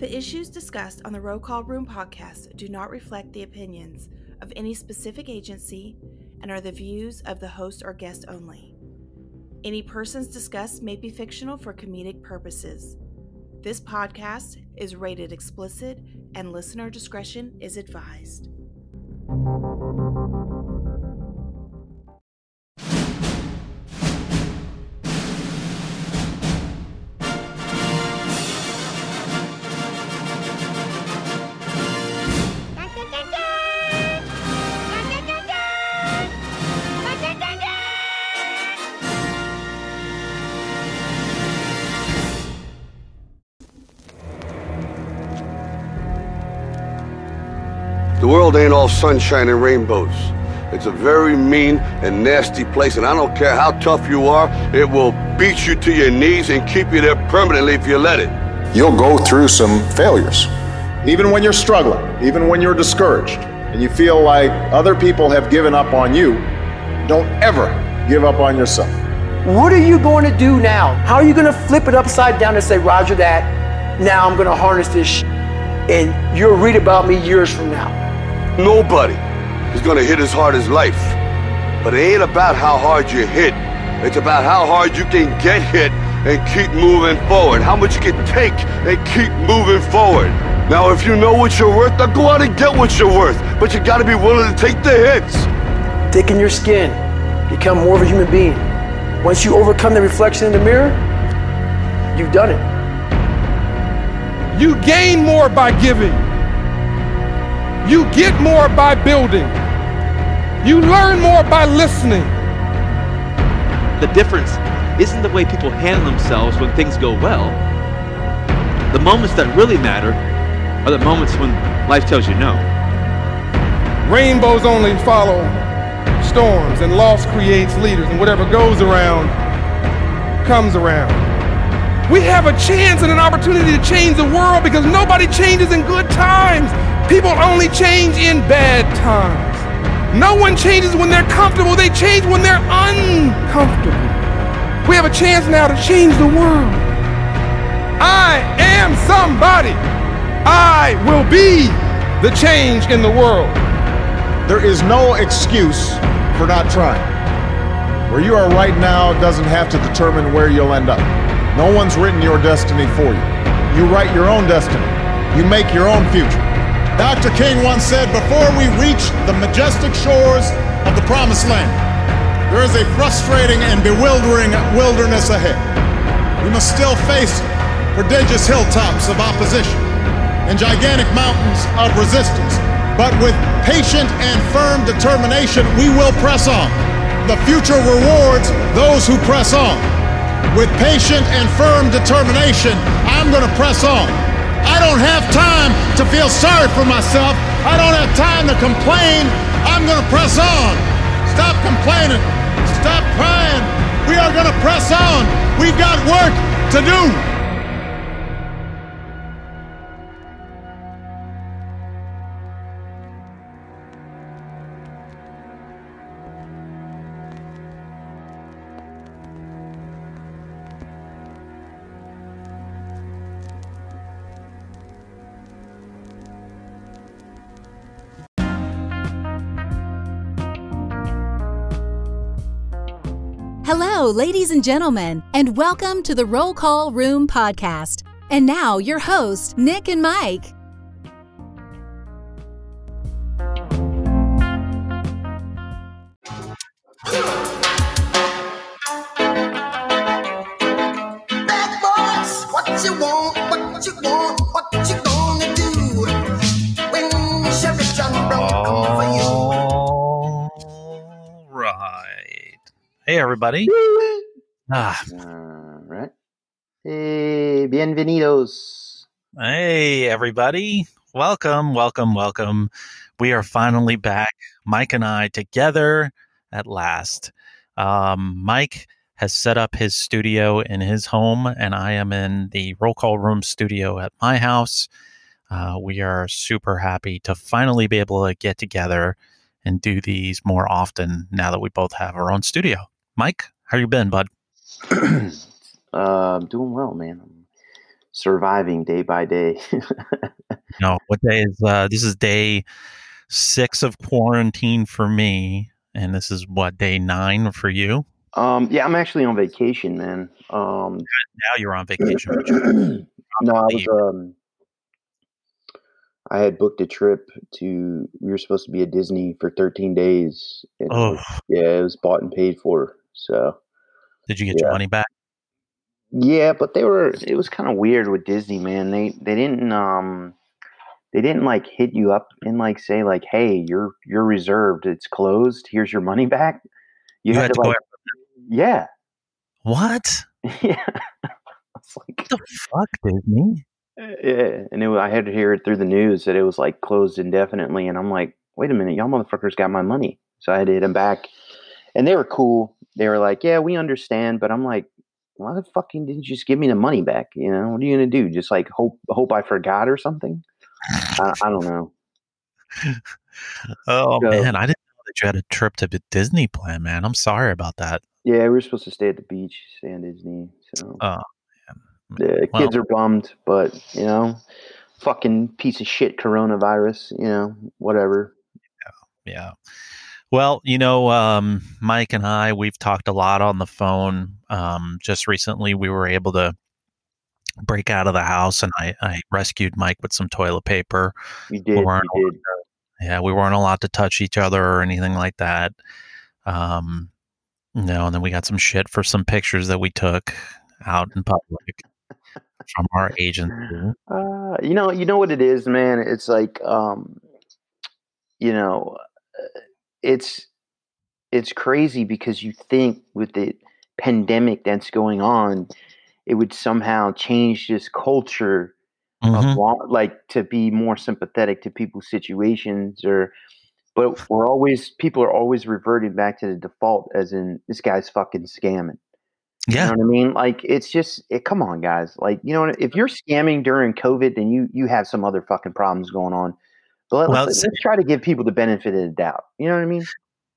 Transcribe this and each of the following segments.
The issues discussed on the Roll Call Room podcast do not reflect the opinions of any specific agency and are the views of the host or guest only. Any persons discussed may be fictional for comedic purposes. This podcast is rated explicit and listener discretion is advised. World ain't all sunshine and rainbows. It's a very mean and nasty place, and I don't care how tough you are, it will beat you to your knees and keep you there permanently if you let it. You'll go through some failures. Even when you're struggling, even when you're discouraged, and you feel like other people have given up on you, don't ever give up on yourself. What are you going to do now? How are you going to flip it upside down and say, Roger that, now I'm going to harness this sh-, and you'll read about me years from now? Nobody is gonna hit as hard as life. But it ain't about how hard you hit. It's about how hard you can get hit and keep moving forward. How much you can take and keep moving forward. Now, if you know what you're worth, then go out and get what you're worth. But you gotta be willing to take the hits. Thicken your skin, become more of a human being. Once you overcome the reflection in the mirror, you've done it. You gain more by giving. You get more by building. You learn more by listening. The difference isn't the way people handle themselves when things go well. The moments that really matter are the moments when life tells you no. Rainbows only follow storms, and loss creates leaders, and whatever goes around comes around. We have a chance and an opportunity to change the world because nobody changes in good times. People only change in bad times. No one changes when they're comfortable, they change when they're uncomfortable. We have a chance now to change the world. I am somebody. I will be the change in the world. There is no excuse for not trying. Where you are right now doesn't have to determine where you'll end up. No one's written your destiny for you. You write your own destiny. You make your own future. Dr. King once said, before we reach the majestic shores of the promised land, there is a frustrating and bewildering wilderness ahead. We must still face prodigious hilltops of opposition and gigantic mountains of resistance. But with patient and firm determination, we will press on. The future rewards those who press on. With patient and firm determination, I'm going to press on. I don't have time to feel sorry for myself. I don't have time to complain. I'm going to press on. Stop complaining. Stop crying. We are going to press on. We've got work to do. Hello, ladies and gentlemen, and welcome to the Roll Call Room podcast. And now, your hosts, Nick and Mike. Everybody. Ah, All right. Hey, bienvenidos. hey, everybody. Welcome, welcome, welcome. We are finally back, Mike and I together at last. Um, Mike has set up his studio in his home, and I am in the roll call room studio at my house. Uh, we are super happy to finally be able to get together and do these more often now that we both have our own studio. Mike, how you been, bud? uh, I'm doing well, man. I'm surviving day by day. No, what day is uh this is day six of quarantine for me, and this is what day nine for you. um, yeah, I'm actually on vacation, man. Um, Now you're on vacation. no, I was um, I had booked a trip to. We were supposed to be at Disney for 13 days. And it Oh, was- yeah, it was bought and paid for. So did you get your money back? yeah, but they were. It was kind of weird with Disney, man. They they didn't um, they didn't like hit you up and like say like, hey, you're you're reserved. It's closed. Here's your money back. You, You had to go like, yeah, What yeah. It's like the fuck, Disney? Yeah, and it, I had to hear it through the news that it was like closed indefinitely, and I'm like, wait a minute, y'all motherfuckers got my money, so I had to hit them back, and they were cool. They were like, yeah, we understand, but I'm like, why the fucking didn't you just give me the money back? You know, what are you gonna do? Just like hope hope I forgot or something? I, I don't know. Oh So- man, I didn't know that you had a trip to the Disney plan, man. I'm sorry about that. Yeah, we were supposed to stay at the beach, stay in Disney. So Oh, the well. kids are bummed, but you know, fucking piece of shit coronavirus. You know, whatever. Yeah. Well, you know, um, Mike and I, we've talked a lot on the phone. Um, just recently, we were able to break out of the house, and I, I rescued Mike with some toilet paper. You did. weren't You did. Yeah, we weren't allowed to touch each other or anything like that. Um, no, and then we got some shit for some pictures that we took out in public from our agency. Uh, you know, you know what it is, man. It's like, um, you know, it's it's crazy because you think with the pandemic that's going on, it would somehow change this culture Mhm. of like to be more sympathetic to people's situations, or but we're always people are always reverting back to the default, as in this guy's fucking scamming. You Yeah. know what I mean? Like it's just it, come on, guys. Like you know, if you're scamming during COVID, then you you have some other fucking problems going on. But Well, us s- let's try to give people the benefit of the doubt. You know what I mean?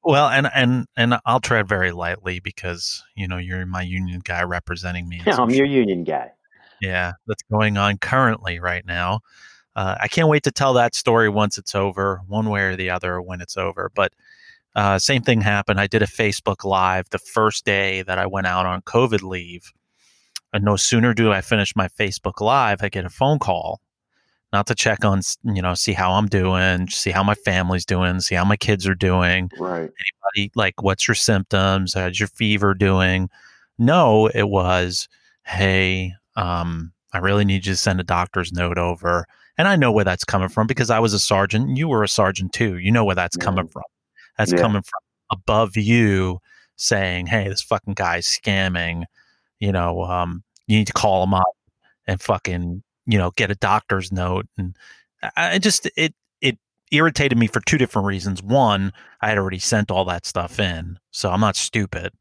Well, and and and I'll tread very lightly because you know you're my union guy representing me. Yeah, I'm your union guy. yeah, that's going on currently right now. Uh, I can't wait to tell that story once it's over, one way or the other when it's over. But uh, same thing happened. I did a Facebook Live the first day that I went out on COVID leave. And no sooner do I finish my Facebook Live, I get a phone call, not to check on, you know, see how I'm doing, see how my family's doing, see how my kids are doing. Right. anybody like what's your symptoms? How's your fever doing? No it was hey um i really need you to send a doctor's note over. And i know where that's coming from because i was a sergeant and you were a sergeant too. You know where that's Yeah. coming from. That's Yeah. coming from above you saying hey this fucking guy's scamming. You know um you need to call him up and fucking you know get a doctor's note and i just it it irritated me for two different reasons one I had already sent all that stuff in, so I'm not stupid.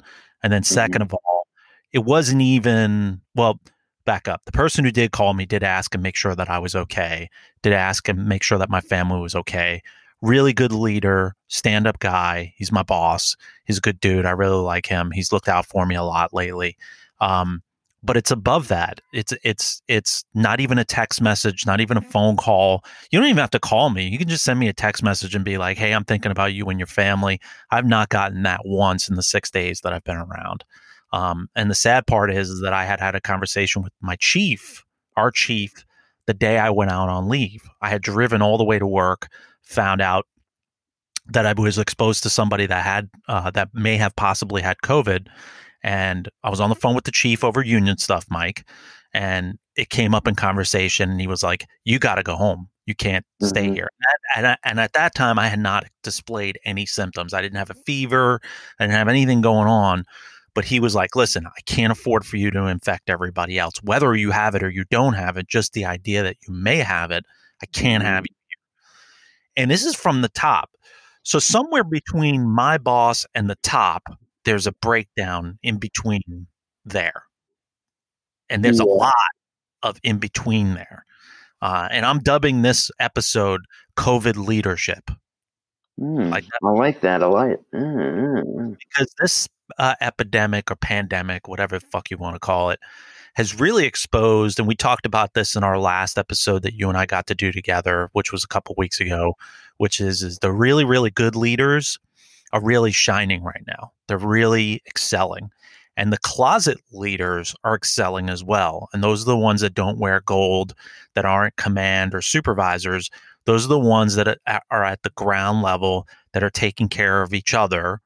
And then 2nd of all, it wasn't even well. Back up. The person who did call me did ask and make sure that I was okay. Did ask and make sure that my family was okay. Really good leader, stand up guy. He's my boss. He's a good dude. I really like him. He's looked out for me a lot lately. Um, but it's above that. It's it's it's not even a text message, not even a phone call. You don't even have to call me. You can just send me a text message and be like, "Hey, I'm thinking about you and your family." I've not gotten that once in the six days that I've been around. Um, and the sad part is, is that I had had a conversation with my chief, our chief, the day I went out on leave. I had driven all the way to work, found out that I was exposed to somebody that had uh, that may have possibly had COVID, and I was on the phone with the chief over union stuff, Mike, and it came up in conversation, and he was like, "You got to go home. You can't stay Mhm. here." And, and, and at that time, I had not displayed any symptoms. I didn't have a fever. I didn't have anything going on. But he was like, "Listen, I can't afford for you to infect everybody else. Whether you have it or you don't have it, just the idea that you may have it, I can't have you." And this is from the top. So somewhere between my boss and the top, there's a breakdown in between there. And there's a lot of in between there. Uh, and I'm dubbing this episode COVID leadership Mm, Like that. I like that. a it. Mm, mm, mm. because this uh, epidemic or pandemic, whatever the fuck you want to call it, has really exposed, and we talked about this in our last episode that you and I got to do together, which was a couple weeks ago, which is is the really really good leaders are really shining right now. They're really excelling. And the closet leaders are excelling as well. And those are the ones that don't wear gold, that aren't command or supervisors. Those are the ones that are at the ground level that are taking care of each other,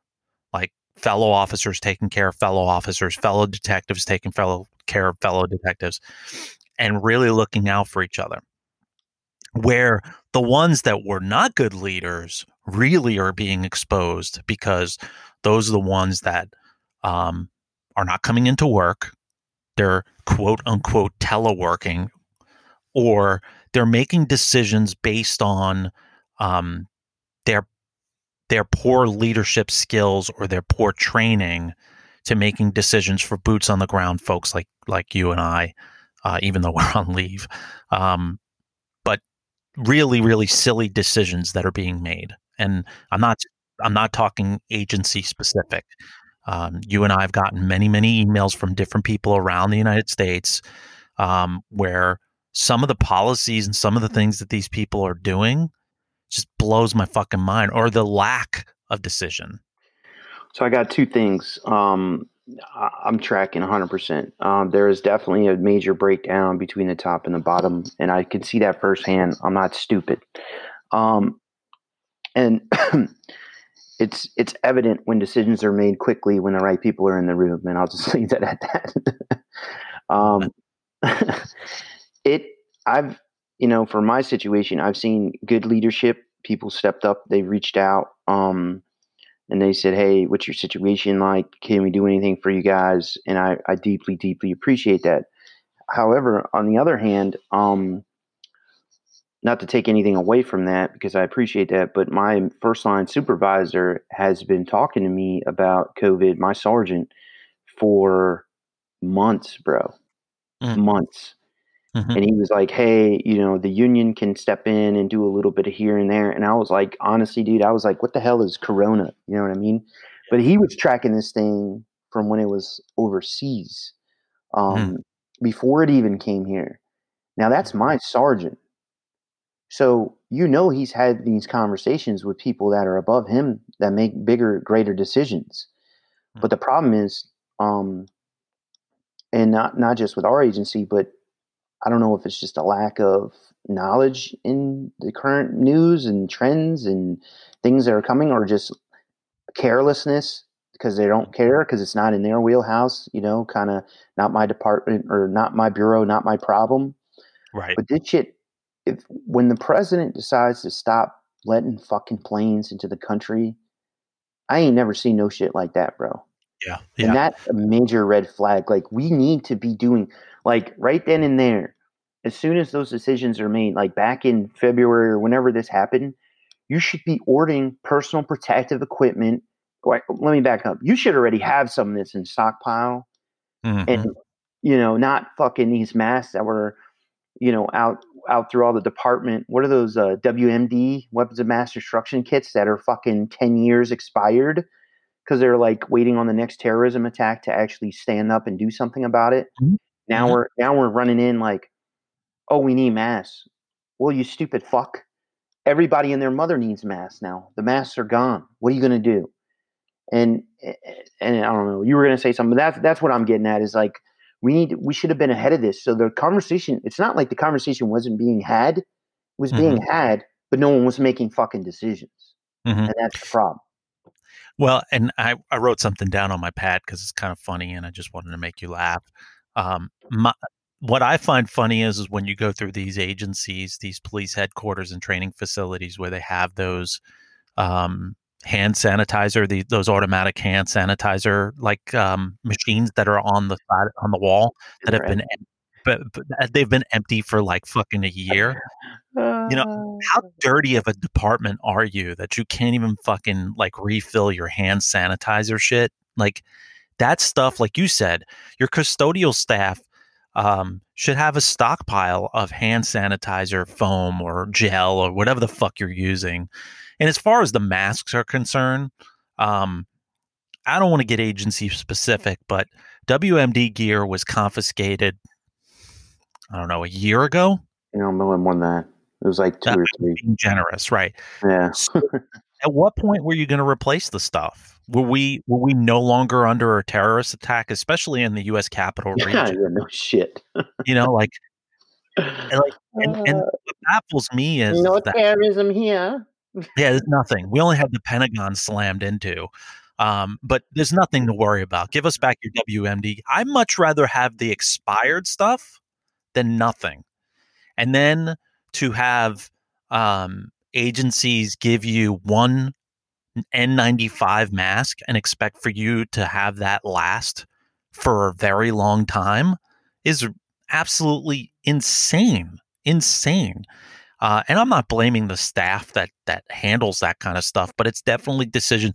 like fellow officers taking care of fellow officers, fellow detectives taking fellow care of fellow detectives, and really looking out for each other. Where the ones that were not good leaders really are being exposed because those are the ones that um, are not coming into work. They're quote unquote teleworking, or they're making decisions based on um, their their poor leadership skills or their poor training to making decisions for boots on the ground folks like like you and I, uh, even though we're on leave. Um, but really, really silly decisions that are being made, and I'm not I'm not talking agency specific. Um, you and I have gotten many, many emails from different people around the United States um, where some of the policies and some of the things that these people are doing just blows my fucking mind, or the lack of decision. So I got two things. Um, I'm tracking 100%. Um, there is definitely a major breakdown between the top and the bottom, and I can see that firsthand. I'm not stupid. Um, and it's it's evident when decisions are made quickly when the right people are in the room, and I'll just leave that at that. um, it I've you know for my situation, I've seen good leadership. People stepped up. They reached out. Um, and they said, "Hey, what's your situation like? Can we do anything for you guys?" And I, I deeply, deeply appreciate that. However, on the other hand, um, not to take anything away from that because I appreciate that, but my first line supervisor has been talking to me about COVID, my sergeant, for months, bro. Mm. Months. Mm-hmm. And he was like, hey, you know, the union can step in and do a little bit of here and there. And I was like, honestly, dude, I was like, what the hell is Corona? You know what I mean? But he was tracking this thing from when it was overseas, um, mm. before it even came here. Now, that's my sergeant. So you know he's had these conversations with people that are above him that make bigger, greater decisions. Mm-hmm. But the problem is, um, and not not just with our agency, but I don't know if it's just a lack of knowledge in the current news and trends and things that are coming, or just carelessness because they don't care because it's not in their wheelhouse. You know, kind of not my department or not my bureau, not my problem. Right. But this shit if when the president decides to stop letting fucking planes into the country, I ain't never seen no shit like that, bro. Yeah, yeah. And that's a major red flag. Like we need to be doing like right then and there, as soon as those decisions are made, like back in February or whenever this happened, you should be ordering personal protective equipment. Let me back up. You should already have some of this in stockpile, mm-hmm. and you know, not fucking these masks that were, you know, out out through all the department. What are those uh, WMD weapons of mass destruction kits that are fucking ten years expired because they're like waiting on the next terrorism attack to actually stand up and do something about it. Mm-hmm. Now mm-hmm. we're now we're running in like, oh, we need masks. Well, you stupid fuck. Everybody and their mother needs masks now. The masks are gone. What are you gonna do? And and I don't know. You were gonna say something. But that's that's what I'm getting at. Is like we need we should have been ahead of this so the conversation it's not like the conversation wasn't being had it was mm-hmm. being had but no one was making fucking decisions mm-hmm. and that's the problem well and i, I wrote something down on my pad because it's kind of funny and i just wanted to make you laugh um, my, what i find funny is, is when you go through these agencies these police headquarters and training facilities where they have those um, hand sanitizer, the, those automatic hand sanitizer like um, machines that are on the side on the wall that have been but, but they've been empty for like fucking a year. you know, how oh. dirty of a department are you that you can't even fucking like refill your hand sanitizer shit? Like that stuff, like you said, your custodial staff um, should have a stockpile of hand sanitizer foam or gel or whatever the fuck you're using and as far as the masks are concerned, um, I don't want to get agency specific, but WMD gear was confiscated. I don't know, a year ago. You know, more than that. It was like two That or three. being generous, right? Yeah. So, at what point were you going to replace the stuff? Were we were we no longer under a terrorist attack, especially in the U.S. Capitol region? yeah, no shit. You know, like, and like, and, and what baffles me is no that terrorism here. Yeah, there's nothing. We only have the Pentagon slammed into, um, but there's nothing to worry about. Give us back your WMD. I much rather have the expired stuff than nothing, and then to have um, agencies give you one N95 mask and expect for you to have that last for a very long time is absolutely insane. Insane. Uh, and I'm not blaming the staff that that handles that kind of stuff, but it's definitely decision.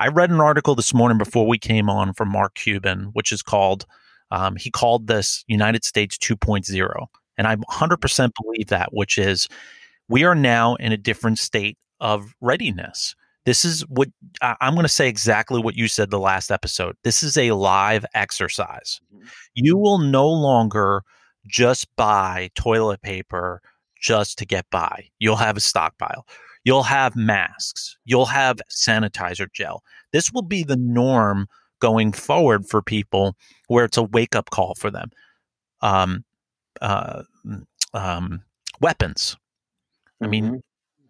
I read an article this morning before we came on from Mark Cuban, which is called um, he called this United States 2.0, and I 100% believe that, which is we are now in a different state of readiness. This is what I'm going to say exactly what you said the last episode. This is a live exercise. You will no longer just buy toilet paper just to get by. You'll have a stockpile. You'll have masks. You'll have sanitizer gel. This will be the norm going forward for people where it's a wake up call for them. Um, uh, um, weapons. I mean, Mhm.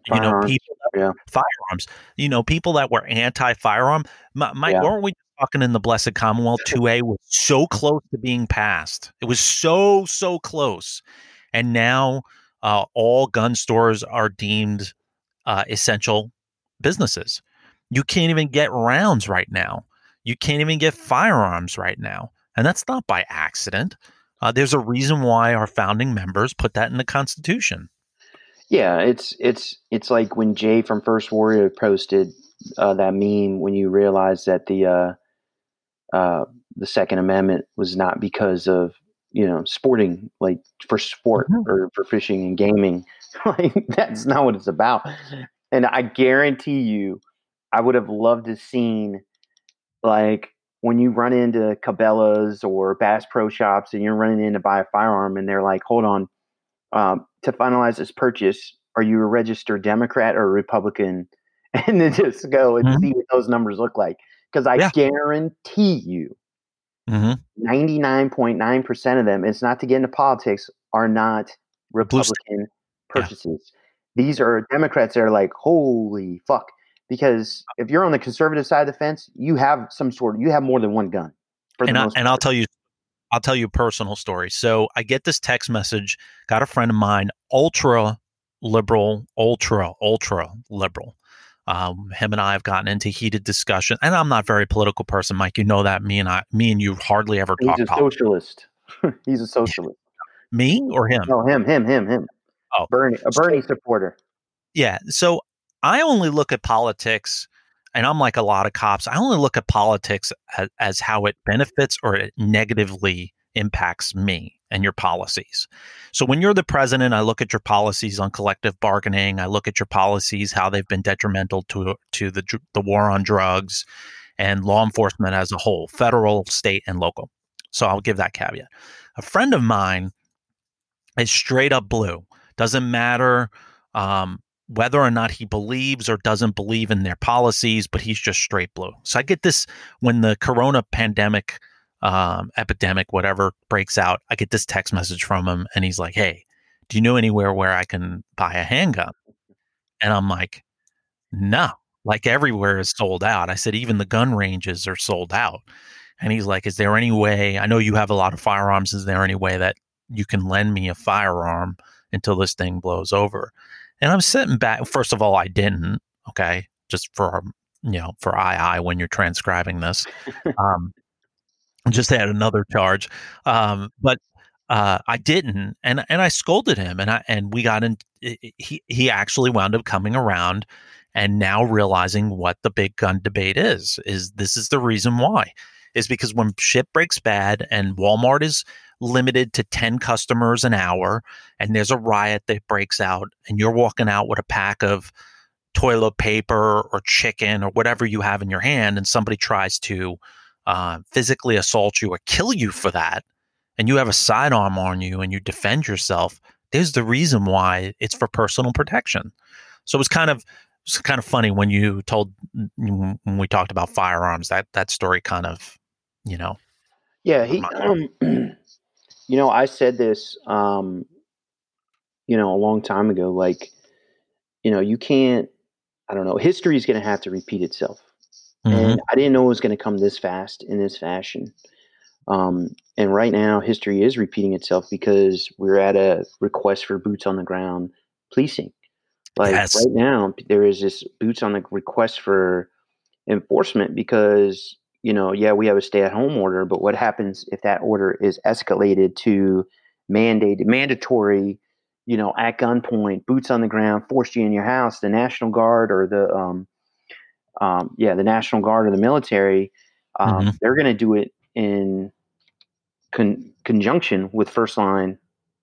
you know, Firearms, people that, yeah. firearms. You know, people that were anti-firearm. Mi- Mike, Yeah. weren't we talking in the Blessed Commonwealth? Two A was so close to being passed. It was so so close, and now uh, all gun stores are deemed uh, essential businesses. You can't even get rounds right now. You can't even get firearms right now, and that's not by accident. Uh, there's a reason why our founding members put that in the Constitution. Yeah, it's it's it's like when Jay from First Warrior posted uh, that meme when you realize that the uh, uh, the Second Amendment was not because of you know sporting like for sport or for fishing and gaming. like that's not what it's about. And I guarantee you, I would have loved to seen like when you run into Cabela's or Bass Pro Shops and you're running in to buy a firearm and they're like, hold on, um, to finalize this purchase, are you a registered Democrat or a Republican? And then just go and Mhm. see what those numbers look like. Because I Yeah. guarantee you, Mm-hmm. 99.9% of them, it's not to get into politics, are not Republican purchases. These are Democrats that are like, holy fuck. Because if you're on the conservative side of the fence, you have some sort of, you have more than one gun. And I, and I'll tell you, I'll tell you a personal story. So I get this text message. Got a friend of mine, ultra liberal, ultra ultra liberal. Um, him and I have gotten into heated discussion, and I'm not a very political person, Mike. You know that. Me and I, me and you hardly ever talk He's a politics. socialist. He's a socialist. Me or him? No, him, him, him, him. Oh. Bernie, a Bernie supporter. Yeah. So I only look at politics, and I'm like a lot of cops. I only look at politics as, as how it benefits or it negatively impacts me and your policies. So when you're the president, I look at your policies on collective bargaining. I look at your policies how they've been detrimental to to the the war on drugs and law enforcement as a whole, federal, state, and local. So I'll give that caveat. A friend of mine is straight up blue. Doesn't matter um, whether or not he believes or doesn't believe in their policies, but he's just straight blue. So I get this when the corona pandemic, um, epidemic, whatever breaks out, I get this text message from him and he's like, Hey, do you know anywhere where I can buy a handgun? And I'm like, No, like everywhere is sold out. I said, Even the gun ranges are sold out. And he's like, Is there any way? I know you have a lot of firearms. Is there any way that you can lend me a firearm until this thing blows over? And I'm sitting back. First of all, I didn't. Okay, just for you know, for II when you're transcribing this, um, just had another charge. Um, but uh, I didn't, and and I scolded him, and I and we got in. He he actually wound up coming around, and now realizing what the big gun debate is. Is this is the reason why? Is because when shit breaks bad and Walmart is limited to 10 customers an hour and there's a riot that breaks out and you're walking out with a pack of toilet paper or chicken or whatever you have in your hand, and somebody tries to uh, physically assault you or kill you for that, and you have a sidearm on you and you defend yourself, there's the reason why it's for personal protection. So it was kind of it's kind of funny when you told when we talked about firearms that that story kind of you know Yeah, he. Um, you know, I said this, um, you know, a long time ago. Like, you know, you can't. I don't know. History is going to have to repeat itself, and I didn't know it was going to come this fast in this fashion. Um, and right now, history is repeating itself because we're at a request for boots on the ground policing. Like Yes. right now, there is this boots on the request for enforcement because you know, yeah, we have a stay-at-home order, but what happens if that order is escalated to mandated, mandatory? You know, at gunpoint, boots on the ground, forced you in your house. The National Guard or the um, um, yeah, the National Guard or the military, um, Mhm. they're going to do it in con- conjunction with first line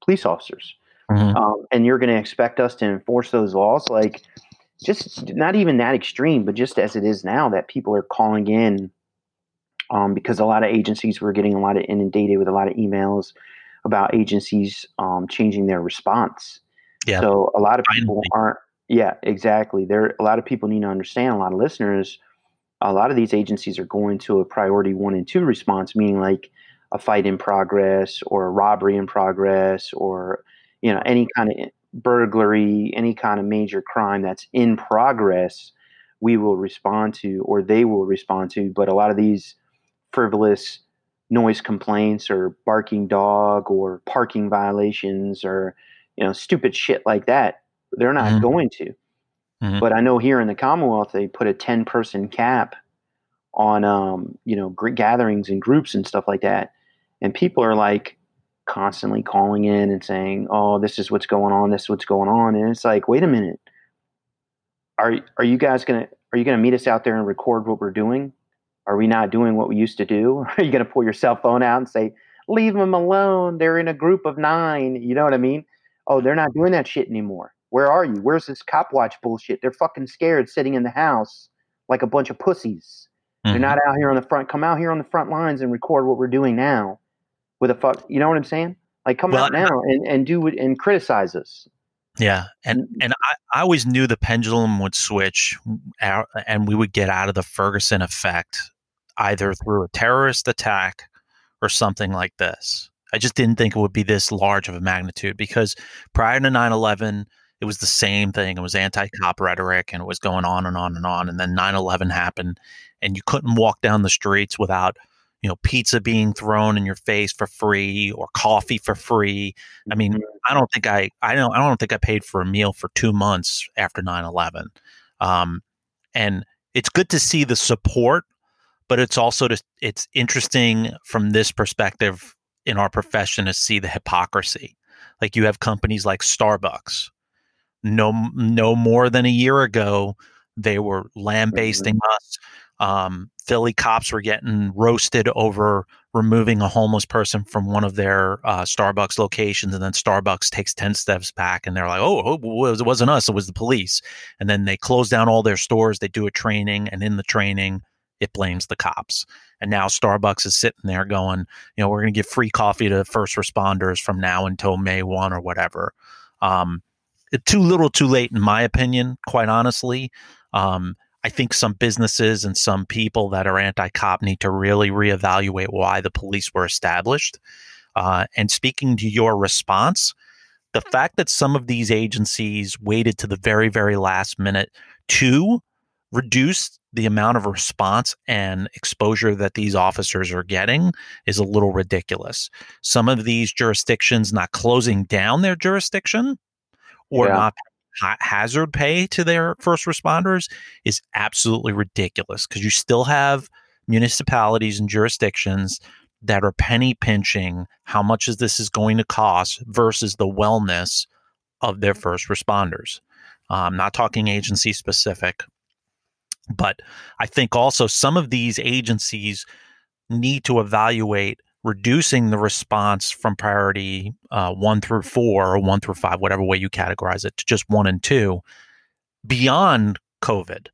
police officers. Mhm. Um, and you're going to expect us to enforce those laws, like just not even that extreme, but just as it is now, that people are calling in um, because a lot of agencies were getting a lot of inundated with a lot of emails about agencies um, changing their response. Yeah. So a lot of people aren't. Yeah, exactly. There, a lot of people need to understand. A lot of listeners, a lot of these agencies are going to a priority one and two response, meaning like a fight in progress or a robbery in progress or you know any kind of burglary, any kind of major crime that's in progress. We will respond to, or they will respond to. But a lot of these frivolous noise complaints or barking dog or parking violations or you know stupid shit like that they're not Mhm. going to Mhm. but i know here in the commonwealth they put a 10 person cap on um you know gr- gatherings and groups and stuff like that and people are like constantly calling in and saying oh this is what's going on this is what's going on and it's like wait a minute are are you guys gonna are you gonna meet us out there and record what we're doing are we not doing what we used to do? Are you going to pull your cell phone out and say, leave them alone? They're in a group of nine. You know what I mean? Oh, they're not doing that shit anymore. Where are you? Where's this cop watch bullshit? They're fucking scared sitting in the house like a bunch of pussies. They're Mhm. not out here on the front. Come out here on the front lines and record what we're doing now with a fuck. You know what I'm saying? Like come Well, out now and, and do it and criticize us. Yeah, and and I, I always knew the pendulum would switch, out, and we would get out of the Ferguson effect either through a terrorist attack or something like this. I just didn't think it would be this large of a magnitude because prior to 9/11, it was the same thing. It was anti-cop rhetoric, and it was going on and on and on. And then 9/11 happened, and you couldn't walk down the streets without you know pizza being thrown in your face for free or coffee for free i mean i don't think i i don't i don't think i paid for a meal for two months after 9-11 um, and it's good to see the support but it's also to, it's interesting from this perspective in our profession to see the hypocrisy like you have companies like starbucks no no more than a year ago they were lambasting us um, Philly cops were getting roasted over removing a homeless person from one of their uh, Starbucks locations, and then Starbucks takes ten steps back, and they're like, "Oh, oh, it was- it wasn't us; it was the police." And then they close down all their stores. They do a training, and in the training, it blames the cops. And now Starbucks is sitting there going, "You know, we're going to give free coffee to first responders from now until May one or whatever." Um, too little, too late, in my opinion. Quite honestly. Um, I think some businesses and some people that are anti-cop need to really reevaluate why the police were established. Uh, and speaking to your response, the fact that some of these agencies waited to the very, very last minute to reduce the amount of response and exposure that these officers are getting is a little ridiculous. Some of these jurisdictions not closing down their jurisdiction or Yeah. not ha- hazard pay to their first responders is absolutely ridiculous because you still have municipalities and jurisdictions that are penny pinching how much is this is going to cost versus the wellness of their first responders. Uh, I'm not talking agency specific, but I think also some of these agencies need to evaluate reducing the response from priority uh, one through four or one through five, whatever way you categorize it, to just one and two, beyond COVID.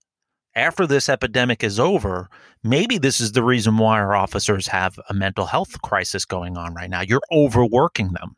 After this epidemic is over, maybe this is the reason why our officers have a mental health crisis going on right now. You're overworking them.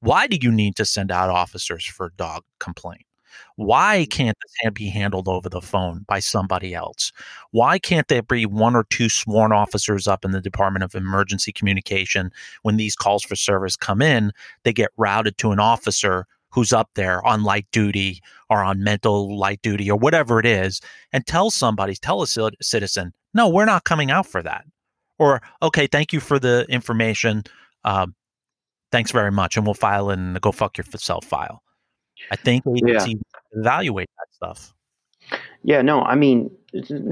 Why do you need to send out officers for dog complaint? Why can't this be handled over the phone by somebody else? Why can't there be one or two sworn officers up in the Department of Emergency Communication when these calls for service come in? They get routed to an officer who's up there on light duty or on mental light duty or whatever it is and tell somebody, tell a citizen, no, we're not coming out for that. Or, okay, thank you for the information. Um, thanks very much. And we'll file in the go fuck yourself file. I think agencies yeah. evaluate that stuff. Yeah, no, I mean,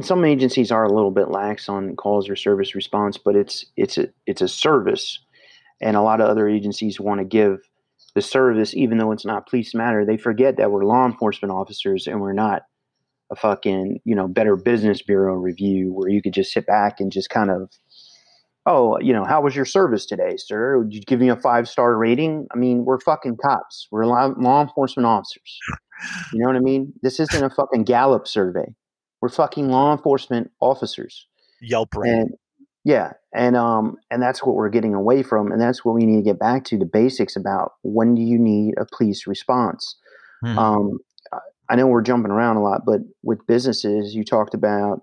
some agencies are a little bit lax on calls or service response, but it's it's a it's a service, and a lot of other agencies want to give the service, even though it's not police matter. They forget that we're law enforcement officers and we're not a fucking you know Better Business Bureau review where you could just sit back and just kind of oh, you know, how was your service today, sir? Would you give me a five star rating? I mean, we're fucking cops. We're law, law enforcement officers. You know what I mean? This isn't a fucking Gallup survey. We're fucking law enforcement officers. Yelp. And, yeah, and um, and that's what we're getting away from, and that's what we need to get back to the basics about. When do you need a police response? Hmm. Um, I know we're jumping around a lot, but with businesses, you talked about.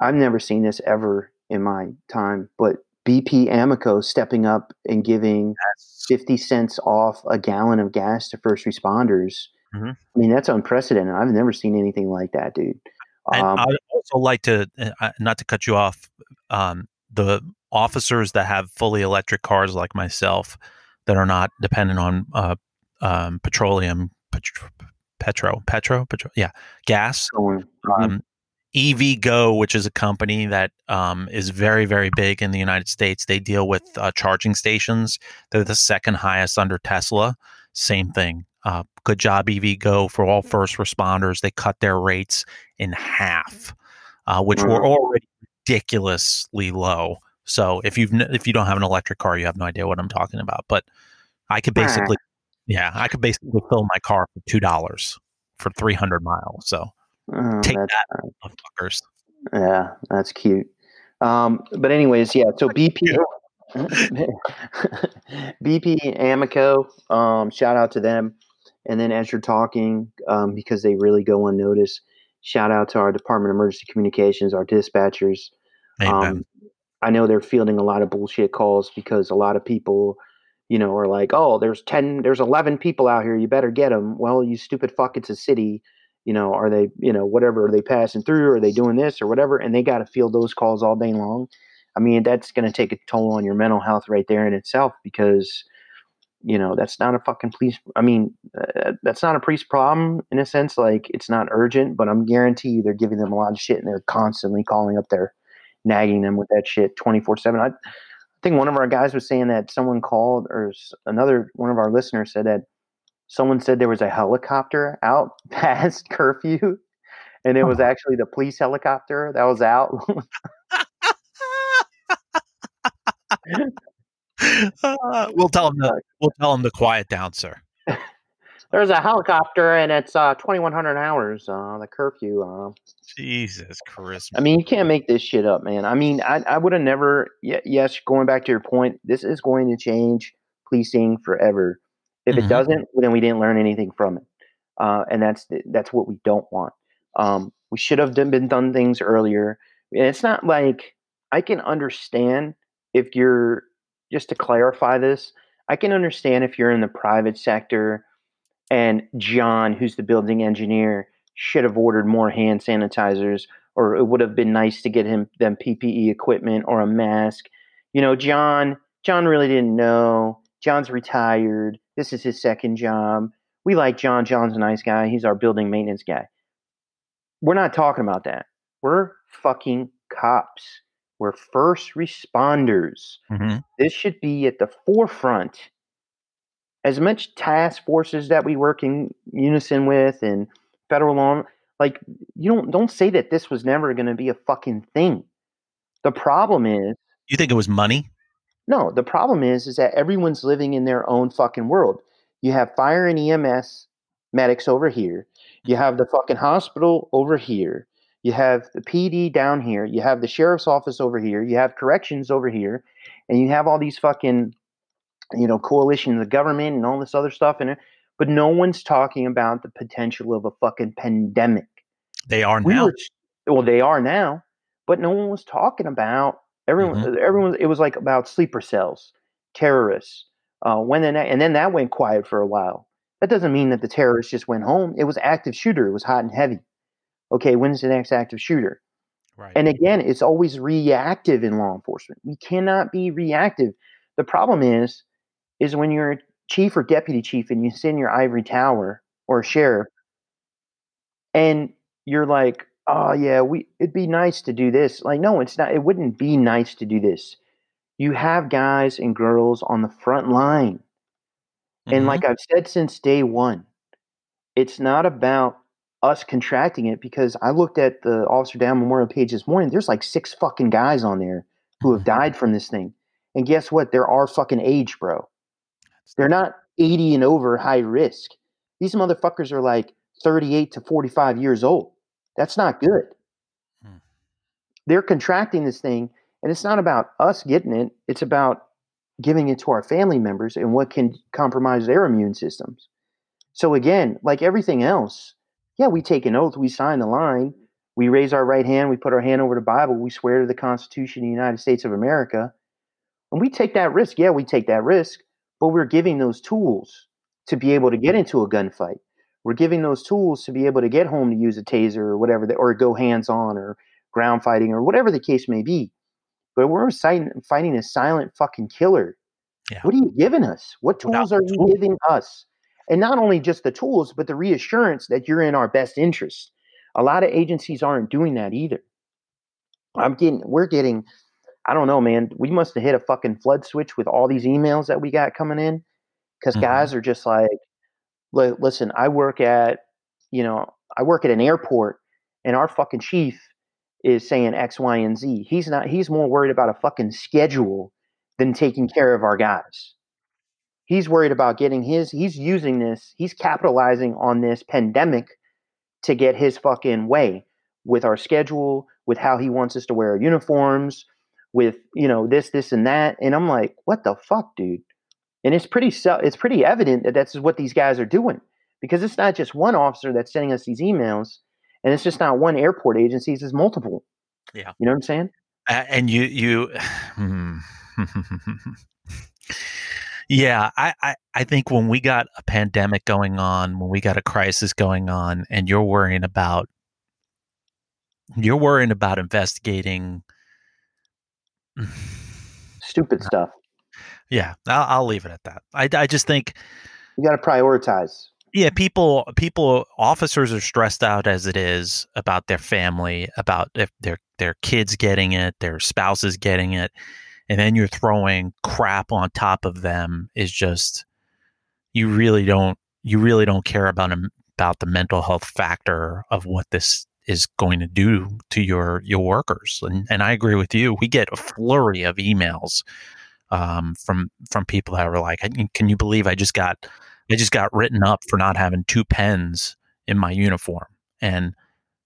I've never seen this ever in my time, but BP Amoco stepping up and giving yes. 50 cents off a gallon of gas to first responders. Mm-hmm. I mean, that's unprecedented. I've never seen anything like that, dude. Um, I'd also like to, uh, not to cut you off, um, the officers that have fully electric cars like myself that are not dependent on uh, um, petroleum, petro, petro, petro, petro, yeah, gas. Mm-hmm. EVgo, which is a company that um, is very, very big in the United States, they deal with uh, charging stations. They're the second highest under Tesla. Same thing. Uh, good job, EVgo, for all first responders. They cut their rates in half, uh, which were already ridiculously low. So if you've if you don't have an electric car, you have no idea what I'm talking about. But I could basically, yeah, I could basically fill my car for two dollars for 300 miles. So Oh, Take that, motherfuckers. Yeah, that's cute. Um, but anyways, yeah. So BP, BP Amoco. Um, shout out to them. And then as you're talking, um, because they really go unnoticed, shout out to our Department of Emergency Communications, our dispatchers. Um, I know they're fielding a lot of bullshit calls because a lot of people, you know, are like, "Oh, there's ten, there's eleven people out here. You better get them." Well, you stupid fuck, it's a city you know, are they, you know, whatever, are they passing through? Are they doing this or whatever? And they got to field those calls all day long. I mean, that's going to take a toll on your mental health right there in itself because, you know, that's not a fucking police. I mean, uh, that's not a police problem in a sense. Like, it's not urgent, but I'm guarantee you they're giving them a lot of shit and they're constantly calling up there, nagging them with that shit 24 7. I think one of our guys was saying that someone called, or another one of our listeners said that someone said there was a helicopter out past curfew and it was actually the police helicopter that was out. Uh, we'll tell them to, we'll tell them to quiet down sir. There's a helicopter and it's uh 2100 hours uh the curfew uh. Jesus christ i mean you can't make this shit up man. I mean i, I would have never yes going back to your point this is going to change policing forever if mm-hmm. it doesn't, then we didn't learn anything from it, uh, and that's that's what we don't want. Um, we should have done, been done things earlier. And it's not like I can understand if you're just to clarify this. I can understand if you're in the private sector and John, who's the building engineer, should have ordered more hand sanitizers, or it would have been nice to get him them PPE equipment or a mask. You know, John, John really didn't know. John's retired. This is his second job. We like John. John's a nice guy. He's our building maintenance guy. We're not talking about that. We're fucking cops. We're first responders. Mm-hmm. This should be at the forefront. As much task forces that we work in unison with and federal law, like you don't don't say that this was never going to be a fucking thing. The problem is, you think it was money? No, the problem is is that everyone's living in their own fucking world. You have fire and EMS medics over here. You have the fucking hospital over here. You have the PD down here. You have the sheriff's office over here. You have corrections over here, and you have all these fucking, you know, coalitions of government and all this other stuff in it. But no one's talking about the potential of a fucking pandemic. They are We now. were, well, they are now, but no one was talking about everyone. Mm-hmm. Everyone, it was like about sleeper cells, terrorists. Uh, when the, and then that went quiet for a while. That doesn't mean that the terrorists just went home. It was active shooter. It was hot and heavy. Okay, when's the next active shooter? Right. And again, it's always reactive in law enforcement. We cannot be reactive. The problem is, is when you're a chief or deputy chief and you sit in your ivory tower or a sheriff, and you're like, oh yeah, we it'd be nice to do this. Like, no, it's not. It wouldn't be nice to do this. You have guys and girls on the front line, and like mm-hmm. I've said since day one, it's not about us contracting it because I looked at the Officer Down Memorial page this morning. There's like six fucking guys on there who have died from this thing. And guess what? They're our fucking age, bro. They're not 80 and over high risk. These motherfuckers are like 38 to 45 years old. That's not good. Hmm. They're contracting this thing, and it's not about us getting it, it's about giving it to our family members and what can compromise their immune systems. So, again, like everything else, yeah, we take an oath, we sign the line, we raise our right hand, we put our hand over the Bible, we swear to the Constitution of the United States of America, and we take that risk. Yeah, we take that risk, but we're giving those tools to be able to get into a gunfight. We're giving those tools to be able to get home to use a taser or whatever, or go hands on or ground fighting or whatever the case may be. But we're fighting, fighting a silent fucking killer. Yeah. What are you giving us? What tools are you giving us? And not only just the tools, but the reassurance that you're in our best interest. A lot of agencies aren't doing that either. I'm getting, we're getting, I don't know, man. We must have hit a fucking flood switch with all these emails that we got coming in because Mhm. guys are just like, "Li- listen, I work at, you know, I work at an airport and our fucking chief is saying X, Y, and Z. He's not, he's more worried about a fucking schedule than taking care of our guys. He's worried about getting his, he's using this, he's capitalizing on this pandemic to get his fucking way with our schedule, with how he wants us to wear our uniforms, with, you know, this, this, and that. And I'm like, what the fuck, dude? And it's pretty, it's pretty evident that that's what these guys are doing because it's not just one officer that's sending us these emails and it's just not one airport agency, it's multiple. Yeah. You know what I'm saying? A- and you you hmm. yeah I, I i think when we got a pandemic going on when we got a crisis going on and you're worrying about you're worrying about investigating Stupid stuff. Yeah i'll, I'll leave it at that I, I just think You got to prioritize. yeah people people officers are stressed out as it is about their family about if their their kids getting it their spouses getting it and then you're throwing crap on top of them is just you really don't you really don't care about about the mental health factor of what this is going to do to your your workers and and I agree with you we get a flurry of emails um, from from people that were like can you believe I just got I just got written up for not having two pens in my uniform. And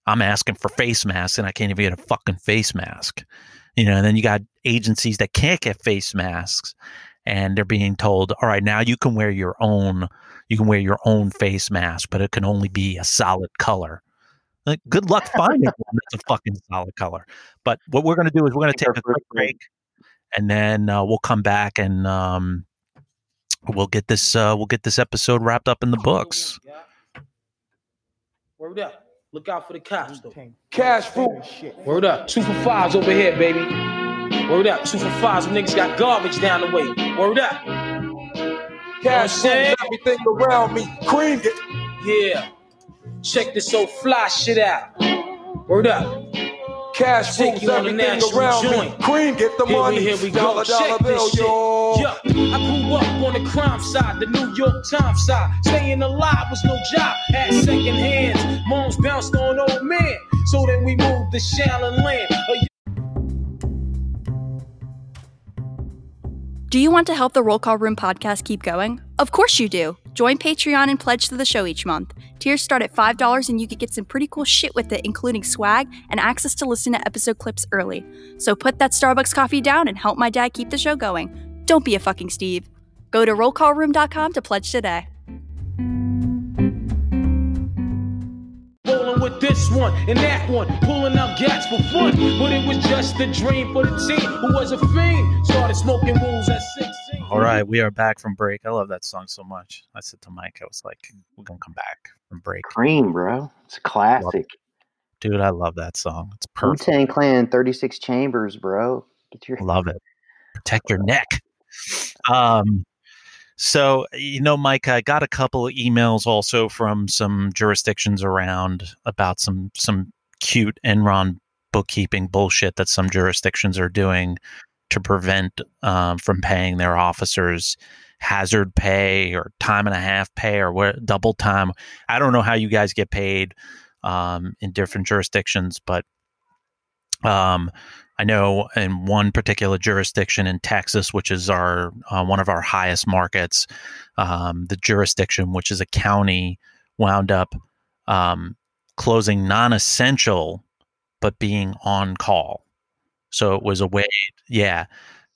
I'm asking for face masks and I can't even get a fucking face mask. You know, and then you got agencies that can't get face masks and they're being told, all right, now you can wear your own you can wear your own face mask, but it can only be a solid color. Like, good luck finding one that's a fucking solid color. But what we're gonna do is we're gonna take a quick break and then uh, we'll come back and um, we'll get this uh, we'll get this episode wrapped up in the books. Word up. Look out for the cops, though. Cash fruit. Word up. Two for fives over here, baby. Word up. Two for fives. Them niggas got garbage down the way. Word up. Cash fruit. saying? Everything around me. Creamed it. Yeah. Check this old fly shit out. Word up. Cash Take rules you on a everything around joint. me. Cream, get the Here we- money. here we go. Dollar, dollar Check bill, this shit. yo. Yeah, I grew up on the crime side, the New York Times side. Staying alive was no job, had second hands. Moms bounced on old man, so then we moved to Shallon Land. A Do you want to help the Roll Call Room podcast keep going? Of course you do. Join Patreon and pledge to the show each month. Tiers start at $5 and you can get some pretty cool shit with it, including swag and access to listen to episode clips early. So put that Starbucks coffee down and help my dad keep the show going. Don't be a fucking Steve. Go to rollcallroom.com to pledge today. Rolling with this one and that one, pulling out gats for fun. But it was just a dream for the team who was a fiend. Started smoking rules at 16. All right, we are back from break. I love that song so much. I said to Mike, I was like, we're going to come back from break. Cream, bro. It's a classic. Dude, I love that song. It's perfect. Tang Clan, 36 Chambers, bro. Get your Love it. Protect your neck. Um, so you know, Mike, I got a couple of emails also from some jurisdictions around about some some cute Enron bookkeeping bullshit that some jurisdictions are doing to prevent um, from paying their officers hazard pay or time and a half pay or what double time. I don't know how you guys get paid um, in different jurisdictions, but um, I know in one particular jurisdiction in Texas, which is our uh, one of our highest markets, um, the jurisdiction, which is a county, wound up um, closing non-essential, but being on call. So it was a way, yeah.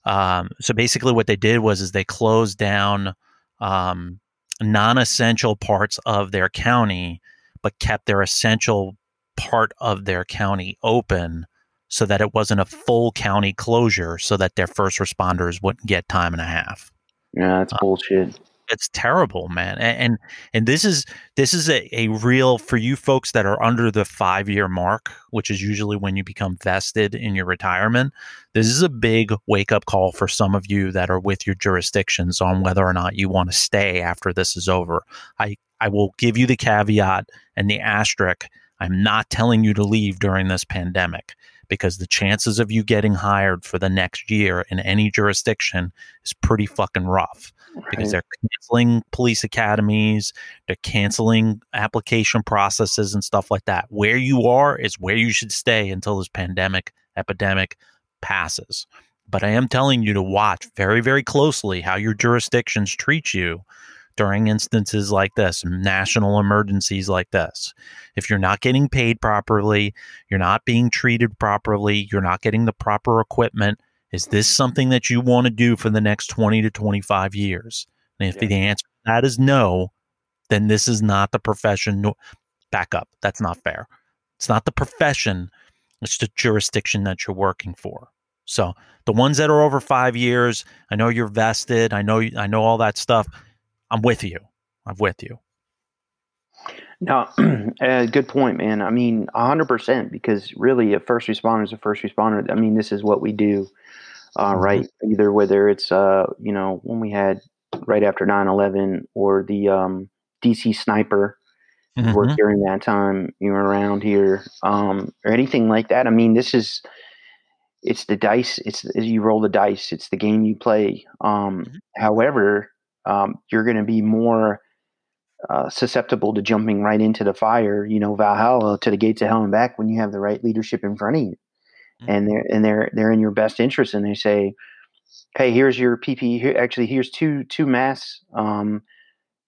Um, so basically, what they did was is they closed down um, non-essential parts of their county, but kept their essential part of their county open so that it wasn't a full county closure so that their first responders wouldn't get time and a half. Yeah, that's bullshit. It's terrible, man. And and, and this is this is a, a real for you folks that are under the five year mark, which is usually when you become vested in your retirement. This is a big wake up call for some of you that are with your jurisdictions on whether or not you want to stay after this is over. I, I will give you the caveat and the asterisk. I'm not telling you to leave during this pandemic because the chances of you getting hired for the next year in any jurisdiction is pretty fucking rough because Right. they're canceling police academies, they're canceling application processes and stuff like that. Where you are is where you should stay until this pandemic epidemic passes. But I am telling you to watch very, very closely how your jurisdictions treat you during instances like this, national emergencies like this. If you're not getting paid properly, you're not being treated properly, you're not getting the proper equipment, is this something that you want to do for the next 20 to 25 years? And if the answer to that is no, then this is not the profession. no- Back up. That's not fair. It's not the profession, it's the jurisdiction that you're working for. So the ones that are over five years, I know you're vested. I know I know all that stuff. I'm with you. I'm with you. No, uh, good point, man. I mean, hundred percent. Because really, a first responder is a first responder. I mean, this is what we do, uh, right? Either whether it's, uh, you know, when we had right after 9-11 or the um, DC sniper who worked Mhm. during that time, you were around here, um, or anything like that. I mean, this is it's the dice. It's you roll the dice. It's the game you play. Um, However, um, you're going to be more uh, susceptible to jumping right into the fire, you know, Valhalla to the gates of hell and back when you have the right leadership in front of you, and they're and they're they're in your best interest, and they say, "Hey, here's your PP. Here, actually, here's two two masks. Um,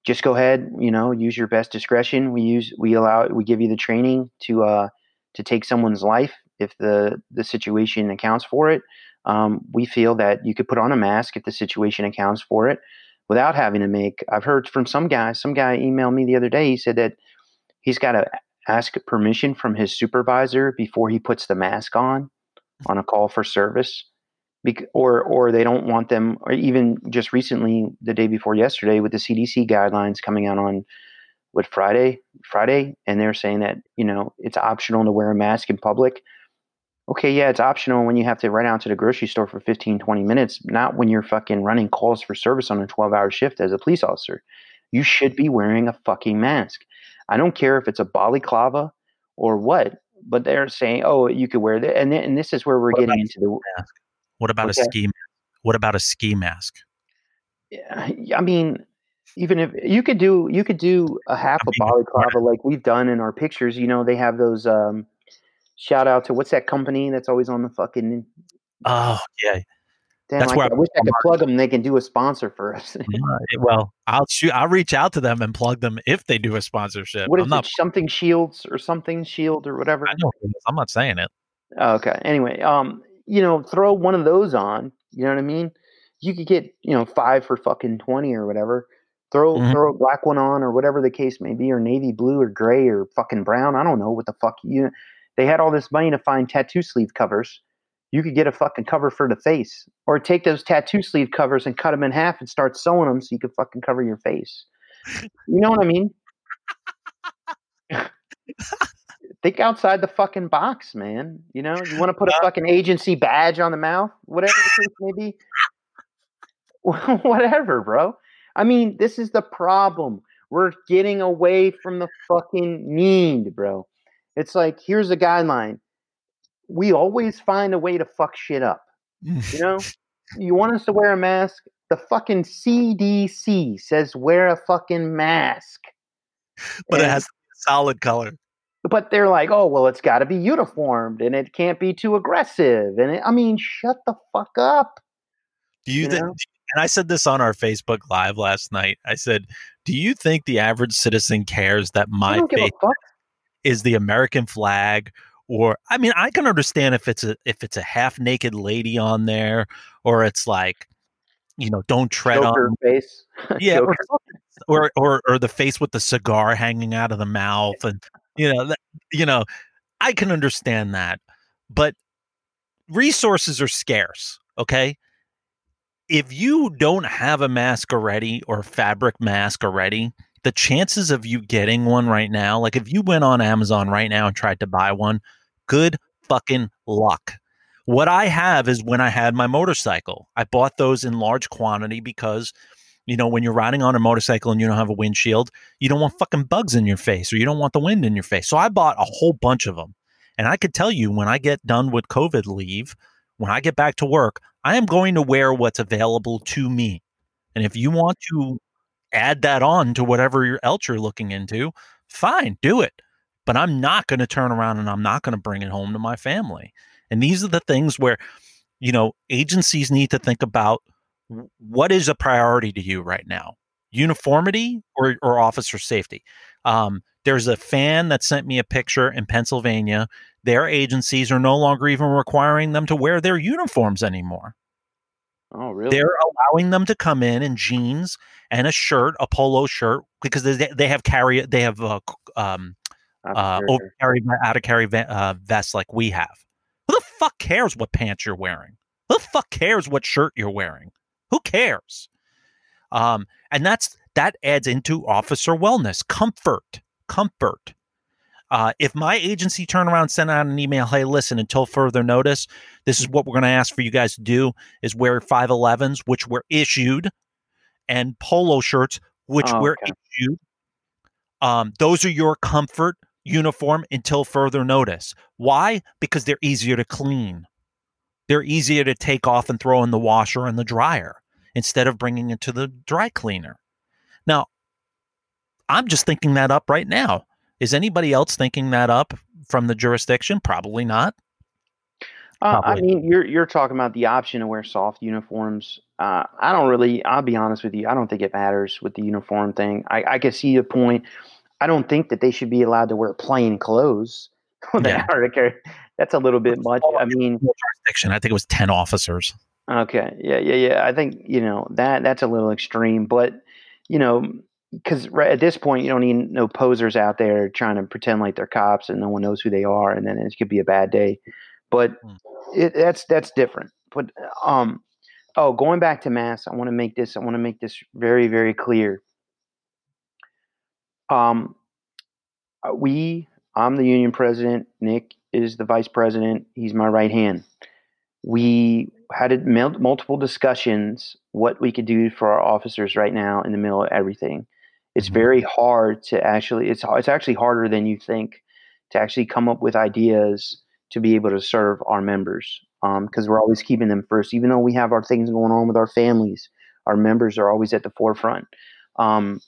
just go ahead, you know, use your best discretion. We use we allow we give you the training to uh to take someone's life if the the situation accounts for it. Um, we feel that you could put on a mask if the situation accounts for it without having to make. I've heard from some guy. Some guy emailed me the other day. He said that he's got to ask permission from his supervisor before he puts the mask on on a call for service. Bec- or, or they don't want them, or even just recently, the day before yesterday, with the CDC guidelines coming out on what Friday, Friday, and they're saying that you know it's optional to wear a mask in public okay, yeah, it's optional when you have to run out to the grocery store for 15, 20 minutes, not when you're fucking running calls for service on a 12 hour shift as a police officer. You should be wearing a fucking mask. I don't care if it's a balaclava or what, but they're saying, oh, you could wear that. And, th- and this is where we're What getting into the. mask? What about What's a ski mask? What about a ski mask? Yeah, I mean, even if you could do, you could do a half a balaclava like we've done in our pictures. You know, they have those. um Shout out to what's that company that's always on the fucking Oh yeah, Damn, That's I, where I I- wish I could plug them. They can do a sponsor for us. Well, I'll shoot. I'll reach out to them and plug them if they do a sponsorship. what is I'm not. it? Something Shields or something Shield or whatever. I know. what it is. I'm not saying it. Oh, okay. Anyway, um, you know, throw one of those on. You know what I mean? You could get you know five for fucking twenty or whatever. Throw Mhm. throw a black one on or whatever the case may be, or navy blue or gray or fucking brown. I don't know what the fuck you. They had all this money to find tattoo sleeve covers. You could get a fucking cover for the face, or take those tattoo sleeve covers and cut them in half and start sewing them so you could fucking cover your face. You know what I mean? Think outside the fucking box, man. You know, you want to put a fucking agency badge on the mouth, whatever the case may be. whatever, bro. I mean, this is the problem. We're getting away from the fucking need, bro. It's like, here's a guideline. We always find a way to fuck shit up. You know, you want us to wear a mask? The fucking CDC says wear a fucking mask. But it has to be a solid color. but they're like, oh well, it's got to be uniformed and it can't be too aggressive. And it, I mean, shut the fuck up. Do you, You think? know? And I said this on our Facebook Live last night. I said, "Do you think the average citizen cares that my don't give a face fuck. is the American flag?" Or I mean, I can understand if it's a if it's a half naked lady on there, or it's like, you know, don't tread Joker on face. yeah, or, or or or the face with the cigar hanging out of the mouth, and you know, that, you know, I can understand that, but resources are scarce. Okay, if you don't have a mask already or a fabric mask already, the chances of you getting one right now, like if you went on Amazon right now and tried to buy one, good fucking luck. What I have is when I had my motorcycle, I bought those in large quantity because you know, when you're riding on a motorcycle and you don't have a windshield, you don't want fucking bugs in your face or you don't want the wind in your face. So I bought a whole bunch of them. And I could tell you when I get done with COVID leave, when I get back to work, I am going to wear what's available to me. And if you want to add that on to whatever else you're looking into, fine, do it. But I'm not going to turn around and I'm not going to bring it home to my family. And these are the things where, you know, agencies need to think about what is a priority to you right now uniformity or, or officer safety um, there's a fan that sent me a picture in pennsylvania their agencies are no longer even requiring them to wear their uniforms anymore Oh, really? they're allowing them to come in in jeans and a shirt a polo shirt because they, they have carry they have uh, um, uh, over carry out of carry uh, vests like we have. Who the fuck cares what pants you're wearing? Who the fuck cares what shirt you're wearing? Who cares? Um, and that's that adds into officer wellness, comfort, comfort. Uh, if my agency turn around and out an email, hey, listen, until further notice, this is what we're going to ask for you guys to do: is wear 511s, which were issued, and polo shirts, which Oh, were okay. issued. Um, those are your comfort uniform until further notice. Why? Because they're easier to clean. They're easier to take off and throw in the washer and the dryer instead of bringing it to the dry cleaner. Now, I'm just thinking that up right now. Is anybody else thinking that up from the jurisdiction? Probably not. Uh, I mean, you're you're talking about the option to wear soft uniforms. Uh, I don't really. I'll be honest with you. I don't think it matters with the uniform thing. I, I can see the point. I don't think that they should be allowed to wear plain clothes. Yeah. That's a little bit much. I mean, Jurisdiction. I think it was 10 officers. Okay. Yeah, yeah, yeah. I think, you know, that that's a little extreme, but you know, cuz right at this point you don't need no posers out there trying to pretend like they're cops and no one knows who they are and then it could be a bad day. But it, that's that's different. But um oh, going back to mass, I want to make this I want to make this very very clear. Um uh, we I'm the union president, Nick is the vice president, he's my right hand we had multiple discussions what we could do for our officers right now in the middle of everything. It's very hard to actually it's it's actually harder than you think to actually come up with ideas to be able to serve our members because we're always keeping them first even though we have our things going on with our families our members are always at the forefront. Um,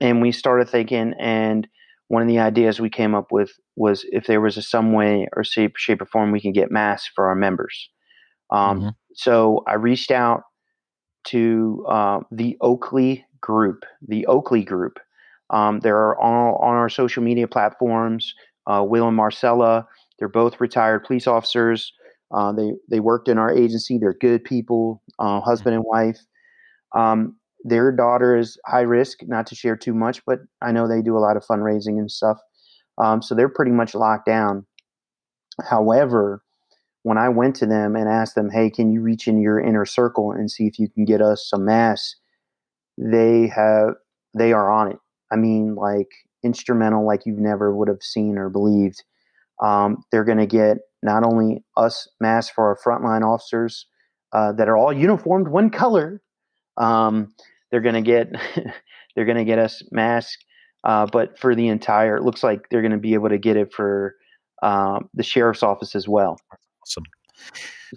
and we started thinking and one of the ideas we came up with was if there was a some way or shape shape or form we can get masks for our members. Um, so I reached out to uh, the Oakley Group, the Oakley Group. Um, they're all on our social media platforms. Uh, Will and Marcella, they're both retired police officers. Uh, they they worked in our agency. They're good people, uh, husband and wife. Um, their daughter is high risk, not to share too much, but I know they do a lot of fundraising and stuff. Um, so they're pretty much locked down. However, when I went to them and asked them, "Hey, can you reach in your inner circle and see if you can get us some masks?" They have they are on it. I mean, like instrumental, like you've never would have seen or believed. Um, they're going to get not only us masks for our frontline officers uh, that are all uniformed one color. Um, they're going to get they're going to get us masks, uh, but for the entire, it looks like they're going to be able to get it for um, the sheriff's office as well. Awesome.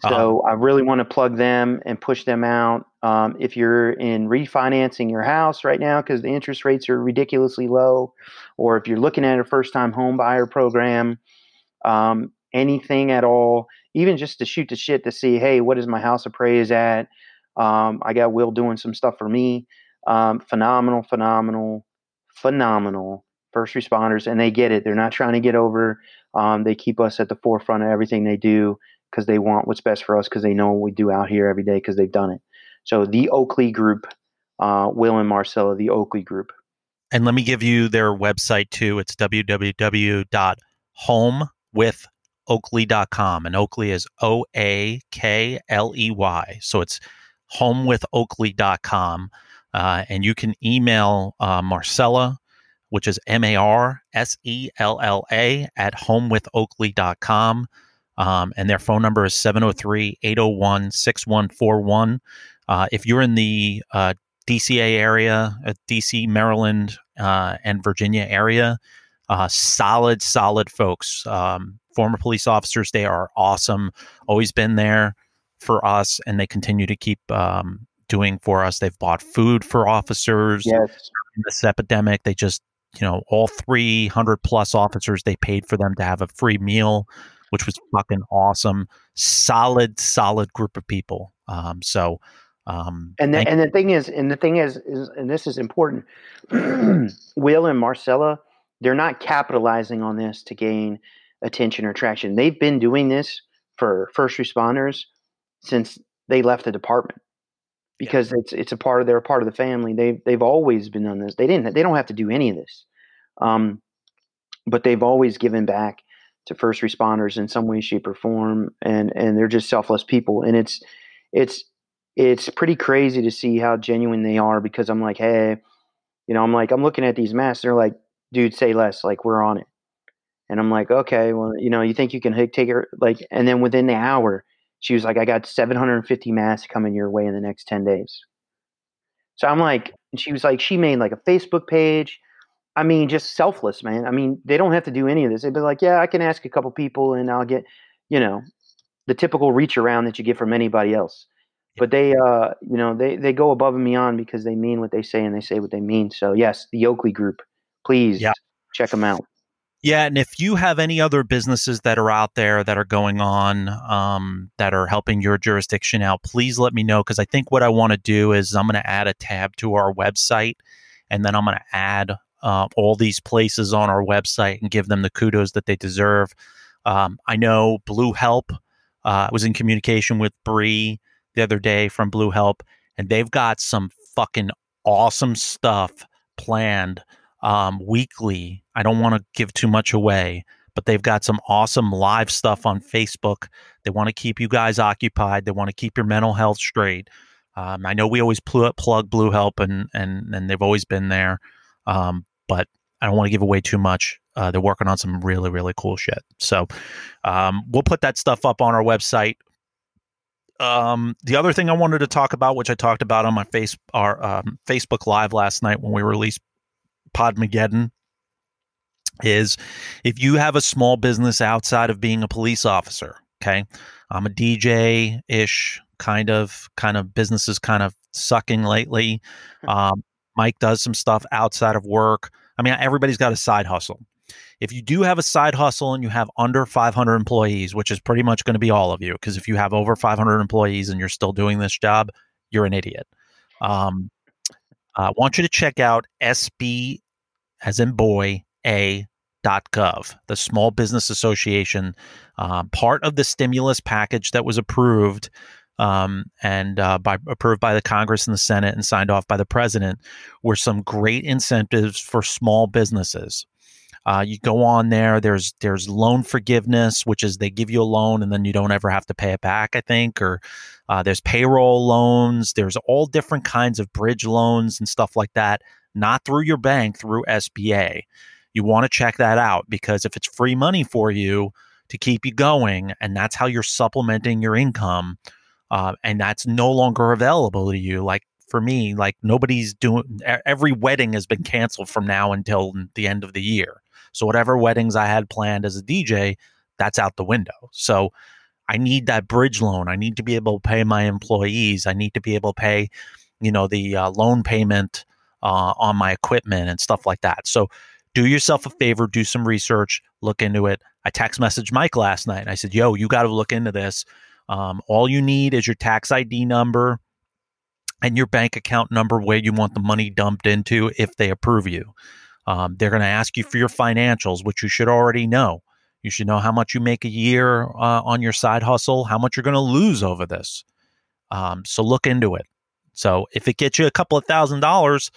So I really want to plug them and push them out. Um, if you're in refinancing your house right now because the interest rates are ridiculously low, or if you're looking at a first-time home buyer program, um, anything at all, even just to shoot the shit to see, hey, what is my house appraised at? Um, I got Will doing some stuff for me. Um, phenomenal, phenomenal, phenomenal first responders, and they get it. They're not trying to get over. Um, they keep us at the forefront of everything they do because they want what's best for us because they know what we do out here every day because they've done it. So the Oakley Group, uh, Will and Marcella, the Oakley Group. And let me give you their website too. It's www.homewithoakley.com. And Oakley is O A K L E Y. So it's homewithoakley.com. Uh, and you can email uh, Marcella, which is M A R S E L L A, at homewithoakley.com. Um, and their phone number is 703 801 6141. Uh, if you're in the uh, DCA area, uh, DC, Maryland, uh, and Virginia area, uh, solid, solid folks. Um, former police officers, they are awesome. Always been there for us, and they continue to keep um, doing for us. They've bought food for officers. Yes. In this epidemic, they just, you know, all 300 plus officers, they paid for them to have a free meal which was fucking awesome. Solid, solid group of people. Um, so, um, and the, and the thing is, and the thing is, is and this is important. Will and Marcella, they're not capitalizing on this to gain attention or traction. They've been doing this for first responders since they left the department because yeah. it's it's a part of they're a part of the family. They've they've always been on this. They didn't they don't have to do any of this, um, but they've always given back to first responders in some way, shape, or form, and and they're just selfless people, and it's it's it's pretty crazy to see how genuine they are because I'm like, hey, you know, I'm like, I'm looking at these masks, they're like, dude, say less, like we're on it, and I'm like, okay, well, you know, you think you can take her, like, and then within the hour, she was like, I got 750 masks coming your way in the next 10 days. So I'm like, she was like, she made like a Facebook page I mean, just selfless, man. I mean, they don't have to do any of this. They'd be like, yeah, I can ask a couple people and I'll get, you know, the typical reach around that you get from anybody else. But they, uh, you know, they, they go above and beyond because they mean what they say and they say what they mean. So, yes, the Oakley Group, please yeah. check them out. Yeah, and if you have any other businesses that are out there that are going on um, that are helping your jurisdiction out, please let me know because I think what I want to do is I'm going to add a tab to our website, and then I'm going to add uh, all these places on our website and give them the kudos that they deserve. Um, I know Blue Help. Uh, was in communication with Bree the other day from Blue Help, and they've got some fucking awesome stuff planned um, weekly. I don't want to give too much away, but they've got some awesome live stuff on Facebook. They want to keep you guys occupied. They want to keep your mental health straight. Um, I know we always pl- plug Blue Help, and and and they've always been there. Um, but I don't want to give away too much. Uh, they're working on some really, really cool shit. So um, we'll put that stuff up on our website. Um, the other thing I wanted to talk about, which I talked about on my face, our um, Facebook Live last night when we released Podmageddon, is if you have a small business outside of being a police officer. Okay, I'm a DJ ish kind of kind of business is kind of sucking lately. Um, Mike does some stuff outside of work. I mean, everybody's got a side hustle. if you do have a side hustle and you have under 500 employees, which is pretty much going to be all of you, because if you have over 500 employees and you're still doing this job, you're an idiot. Um, I want you to check out SB, as in boy, A gov, the Small Business Association, um, part of the stimulus package that was approved um, and uh, by approved by the Congress and the Senate and signed off by the president, were some great incentives for small businesses. Uh, you go on there. There's there's loan forgiveness, which is they give you a loan and then you don't ever have to pay it back. I think, or uh, there's payroll loans. There's all different kinds of bridge loans and stuff like that. Not through your bank, through SBA. You want to check that out because if it's free money for you to keep you going, and that's how you're supplementing your income, uh, and that's no longer available to you, like for me, like nobody's doing every wedding has been canceled from now until the end of the year. So whatever weddings I had planned as a DJ, that's out the window. So I need that bridge loan. I need to be able to pay my employees. I need to be able to pay, you know, the uh, loan payment uh, on my equipment and stuff like that. So do yourself a favor, do some research, look into it. I text messaged Mike last night and I said, yo, you got to look into this. Um, all you need is your tax ID number and your bank account number where you want the money dumped into if they approve you. Um, they're going to ask you for your financials, which you should already know. You should know how much you make a year uh, on your side hustle, how much you're going to lose over this. Um, so look into it. So if it gets you a couple of thousand dollars,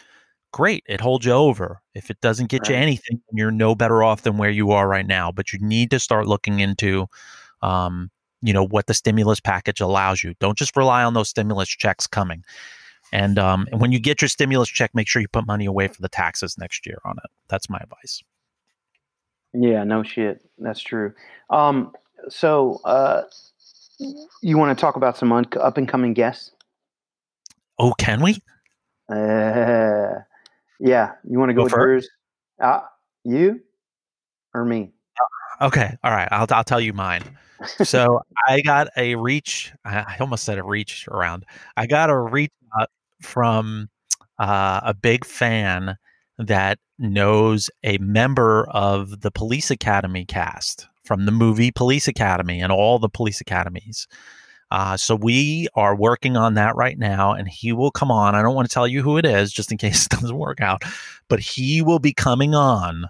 great. It holds you over. If it doesn't get right. you anything, you're no better off than where you are right now. But you need to start looking into, um, you know, what the stimulus package allows you. Don't just rely on those stimulus checks coming. And, um, and when you get your stimulus check, make sure you put money away for the taxes next year on it. That's my advice. Yeah, no shit. That's true. Um, so, uh, you want to talk about some un- up and coming guests? Oh, can we? Uh, yeah, you want to go, go first? Uh, you or me? Okay, all right. I'll I'll tell you mine. so I got a reach. I almost said a reach around. I got a reach from uh, a big fan that knows a member of the Police Academy cast from the movie Police Academy and all the police academies. Uh, so we are working on that right now, and he will come on. I don't want to tell you who it is, just in case it doesn't work out, but he will be coming on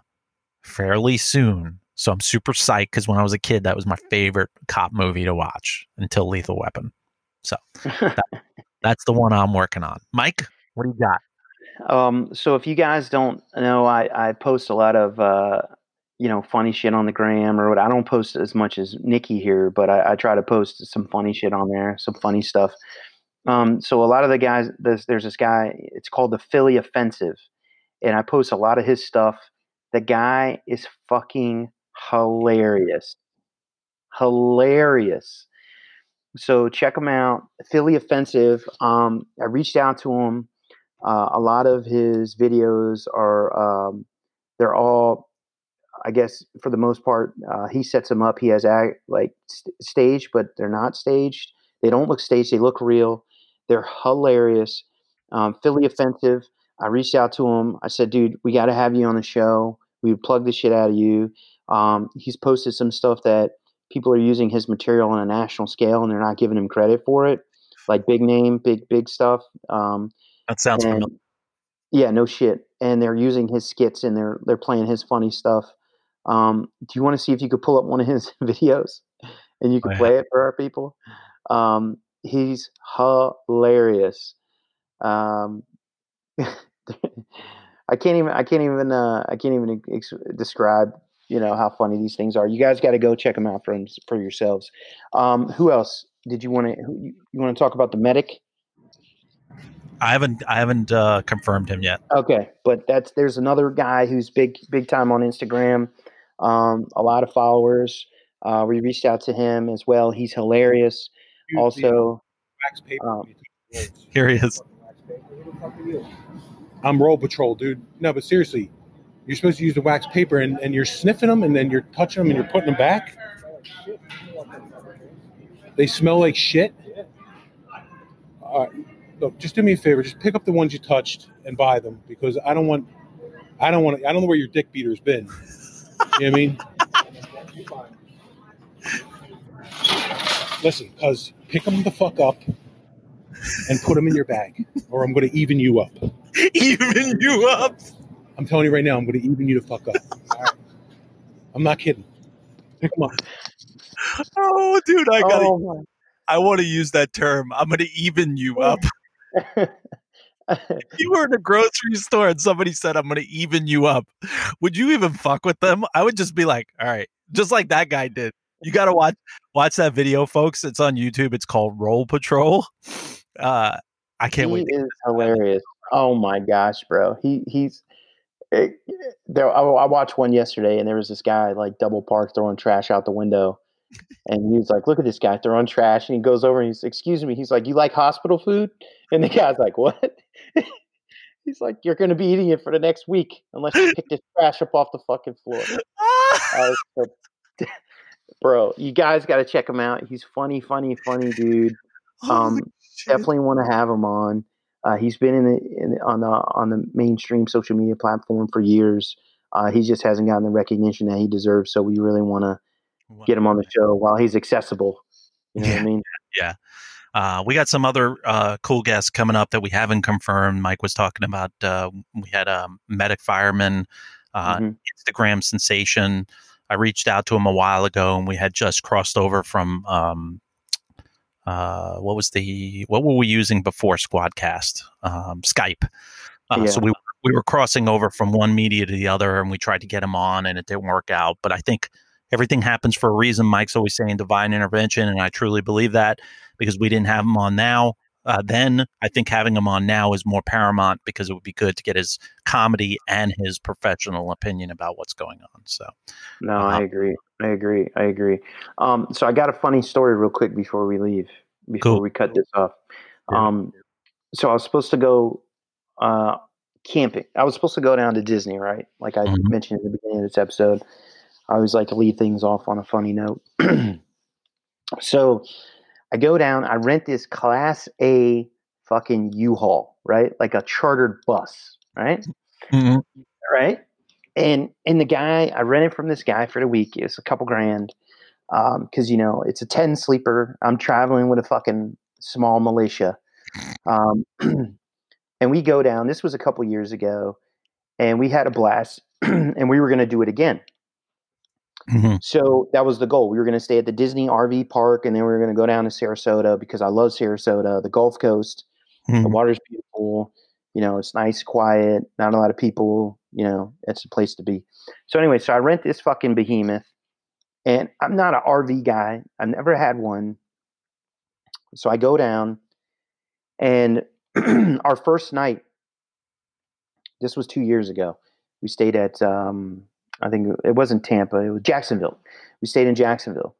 fairly soon. So I'm super psyched because when I was a kid, that was my favorite cop movie to watch until Lethal Weapon. So that, that's the one I'm working on. Mike, what do you got? Um, so if you guys don't know, I, I post a lot of uh, you know, funny shit on the gram or what. I don't post as much as Nikki here, but I, I try to post some funny shit on there, some funny stuff. Um, so a lot of the guys, there's, there's this guy. It's called the Philly Offensive, and I post a lot of his stuff. The guy is fucking hilarious, hilarious. So check him out, Philly Offensive. Um, I reached out to him. Uh, a lot of his videos are um, they're all I guess for the most part, uh, he sets them up. He has act, like st- staged, but they're not staged. They don't look staged. They look real. They're hilarious. Um, Philly offensive. I reached out to him. I said, dude, we got to have you on the show. We plug the shit out of you. Um, he's posted some stuff that people are using his material on a national scale and they're not giving him credit for it, like big name, big big stuff. Um, that sounds and, familiar. Yeah, no shit. And they're using his skits and they're they're playing his funny stuff. Um, do you want to see if you could pull up one of his videos and you could play it for our people? Um, he's hilarious. Um, I can't even I can't even uh, I can't even ex- describe you know how funny these things are. You guys got to go check them out for for yourselves. Um, who else did you want to you, you want to talk about the medic? I haven't I haven't uh, confirmed him yet. Okay, but that's there's another guy who's big big time on Instagram um, a lot of followers. Uh, we reached out to him as well. He's hilarious. Also, um, here he is. I'm Roll Patrol, dude. No, but seriously, you're supposed to use the wax paper and, and you're sniffing them and then you're touching them and you're putting them back. They smell like shit. All right, look, just do me a favor. Just pick up the ones you touched and buy them because I don't want, I don't want, I don't know where your dick beater's been You know what I mean? Listen, cuz pick them the fuck up and put them in your bag, or I'm going to even you up. even you up? I'm telling you right now, I'm going to even you the fuck up. All right? I'm not kidding. Pick them up. Oh, dude, I gotta. Oh, my- I want to use that term. I'm gonna even you up. if you were in a grocery store and somebody said, "I'm gonna even you up," would you even fuck with them? I would just be like, "All right," just like that guy did. You got to watch watch that video, folks. It's on YouTube. It's called Roll Patrol. Uh, I can't he wait. to- is hilarious. Oh my gosh, bro. He he's it, there. I, I watched one yesterday, and there was this guy like double parked throwing trash out the window, and he was like, "Look at this guy throwing trash," and he goes over and he's, "Excuse me," he's like, "You like hospital food?" And the guy's like, "What?" he's like, "You're going to be eating it for the next week unless you pick this trash up off the fucking floor." Bro, you guys got to check him out. He's funny, funny, funny dude. Um, definitely want to have him on. Uh, he's been in the, in the on the on the mainstream social media platform for years. Uh, he just hasn't gotten the recognition that he deserves. So we really want to get him on the show while he's accessible. You know what I mean? Yeah. Uh, we got some other uh, cool guests coming up that we haven't confirmed. Mike was talking about. Uh, we had a medic fireman, uh, Mhm. Instagram sensation. I reached out to him a while ago, and we had just crossed over from um, uh, what was the what were we using before Squadcast? Um, Skype. Uh, So we we were crossing over from one media to the other, and we tried to get him on, and it didn't work out. But I think everything happens for a reason. Mike's always saying divine intervention, and I truly believe that because we didn't have him on now. Uh, then I think having him on now is more paramount because it would be good to get his comedy and his professional opinion about what's going on. So, No, I agree. I agree. I agree. Um, so I got a funny story real quick before we leave, before Cool. we cut this off. Um, so I was supposed to go uh, camping. I was supposed to go down to Disney, right? Like I Mhm. mentioned at the beginning of this episode. I always like to leave things off on a funny note. so I go down. I rent this Class A fucking U-Haul, right? Like a chartered bus, right? right? And and the guy I rented from this guy for the week. It's a couple grand because you know it's a ten sleeper. I'm traveling with a fucking small militia, um, and we go down. This was a couple years ago, and we had a blast, and we were going to do it again. So that was the goal. We were going to stay at the Disney RV park, and then we were going to go down to Sarasota because I love Sarasota, the Gulf Coast. The water's beautiful. You know, it's nice, quiet, not a lot of people. You know, it's a place to be. So anyway, so I rent this fucking behemoth, and I'm not an RV guy. I've never had one. So I go down, and our first night. This was two years ago. We stayed at um, I think it wasn't Tampa. It was Jacksonville. We stayed in Jacksonville.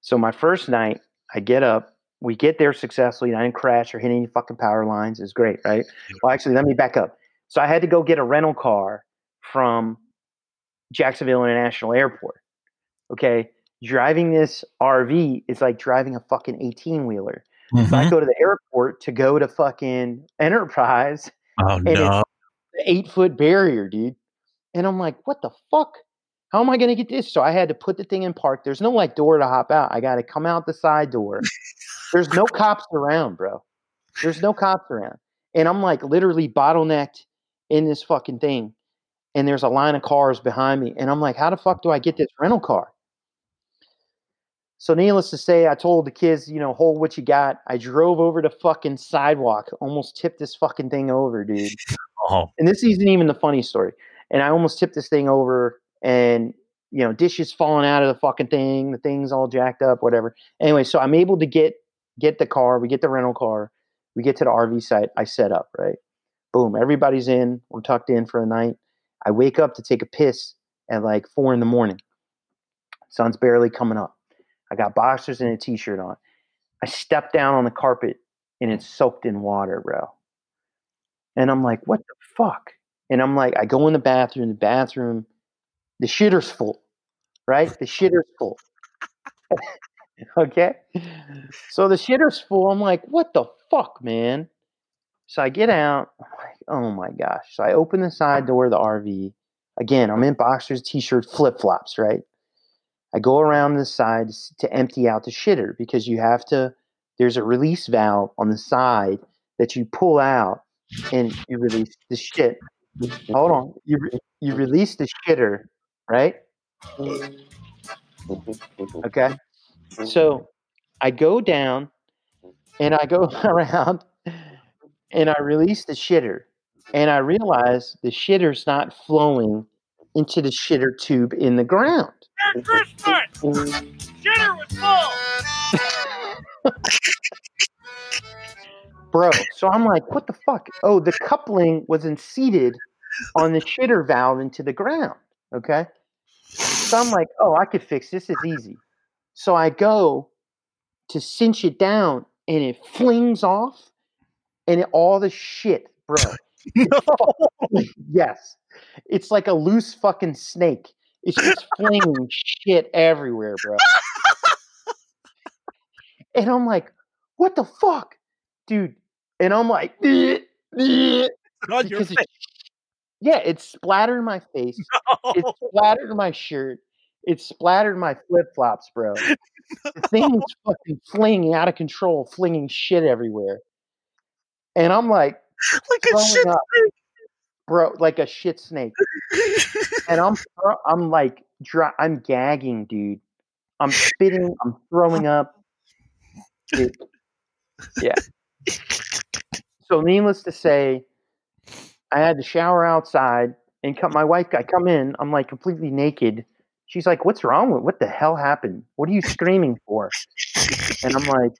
So my first night, I get up. We get there successfully. and I didn't crash or hit any fucking power lines. It's great, right? Well, actually, let me back up. So I had to go get a rental car from Jacksonville International Airport. Okay, driving this RV is like driving a fucking eighteen wheeler. So Mm-hmm. I go to the airport to go to fucking Enterprise. Oh no! an eight foot barrier, dude. And I'm like, what the fuck? How am I gonna get this? So I had to put the thing in park. There's no like door to hop out. I got to come out the side door. There's no cops around, bro. There's no cops around. And I'm like literally bottlenecked in this fucking thing. And there's a line of cars behind me. And I'm like, how the fuck do I get this rental car? So needless to say, I told the kids, you know, hold what you got. I drove over the fucking sidewalk, almost tipped this fucking thing over, dude. Oh, And this isn't even the funny story. And I almost tipped this thing over and you know, dishes falling out of the fucking thing, the thing's all jacked up, whatever. Anyway, so I'm able to get get the car, we get the rental car, we get to the RV site, I set up, right? Boom, everybody's in, we're tucked in for the night. I wake up to take a piss at like four in the morning. Sun's barely coming up. I got boxers and a t-shirt on. I step down on the carpet and it's soaked in water, bro. And I'm like, what the fuck? And I'm like, I go in the bathroom, the bathroom, the shitter's full, right? The shitter's full. okay. So the shitter's full. I'm like, what the fuck, man? So I get out. I'm like, oh my gosh. So I open the side door of the RV. Again, I'm in boxers, t-shirt, flip-flops, right? I go around the sides to empty out the shitter because you have to. There's a release valve on the side that you pull out and you release the shit. Hold on, you re- you release the shitter, right? Okay, so I go down and I go around and I release the shitter and I realize the shitter's not flowing into the shitter tube in the ground. Merry Christmas! Shitter was full! bro. So I'm like, what the fuck? Oh, the coupling wasn't seated on the shitter valve into the ground. Okay. So I'm like, oh, I could fix this. It's easy. So I go to cinch it down and it flings off and it, all the shit, bro. Fu- yes. It's like a loose fucking snake. It's just flinging shit everywhere, bro. And I'm like, what the fuck? Dude. And I'm like, "Bleh, bleh," on your because it- yeah, it splattered my face. It splattered my shirt. It splattered my flip flops, bro. The thing was fucking flinging out of control, flinging shit everywhere. And I'm like, like a shit up, bro, like a shit snake. and I'm, I'm like, dry, I'm gagging, dude. I'm spitting. I'm throwing up. Dude. Yeah. So, needless to say, I had to shower outside and come. My wife, I come in. I'm like completely naked. She's like, "What's wrong with? What the hell happened? What are you screaming for?" And I'm like,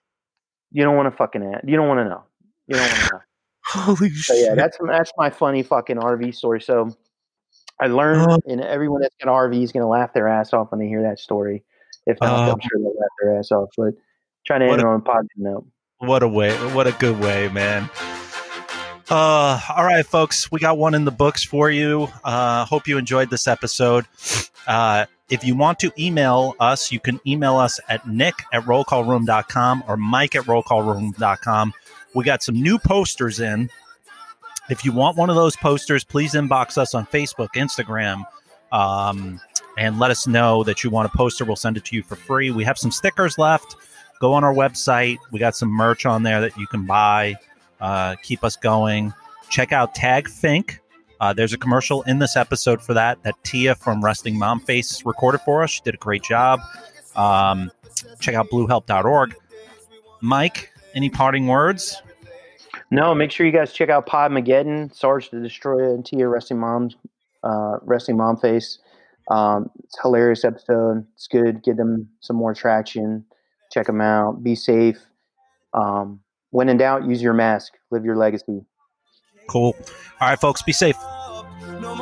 "You don't want to fucking. a- You don't want to know. You don't want to know." Holy So yeah, that's that's my funny fucking RV story. So I learned, oh. and everyone that's got an RV is gonna laugh their ass off when they hear that story. If not, Oh. I'm sure they'll laugh their ass off. But trying to What end a- on a positive note. What a way! What a good way, man. Uh, all right, folks, we got one in the books for you. Uh, hope you enjoyed this episode. Uh, if you want to email us, you can email us at nick at rollcallroom.com or mike at rollcallroom.com. We got some new posters in. If you want one of those posters, please inbox us on Facebook, Instagram, um, and let us know that you want a poster. We'll send it to you for free. We have some stickers left. Go on our website. We got some merch on there that you can buy. Uh, keep us going. Check out Tag Think. Uh, there's a commercial in this episode for that that Tia from Resting Mom Face recorded for us. She did a great job. Um, check out bluehelp.org. Mike, any parting words? No, make sure you guys check out Pod Mageddon, Sarge the Destroyer, and Tia Resting Mom's uh, Mom Face. Um, it's a hilarious episode. It's good. Give them some more traction check them out. Be safe. Um, when in doubt, use your mask. Live your legacy. Cool. All right, folks, be safe. No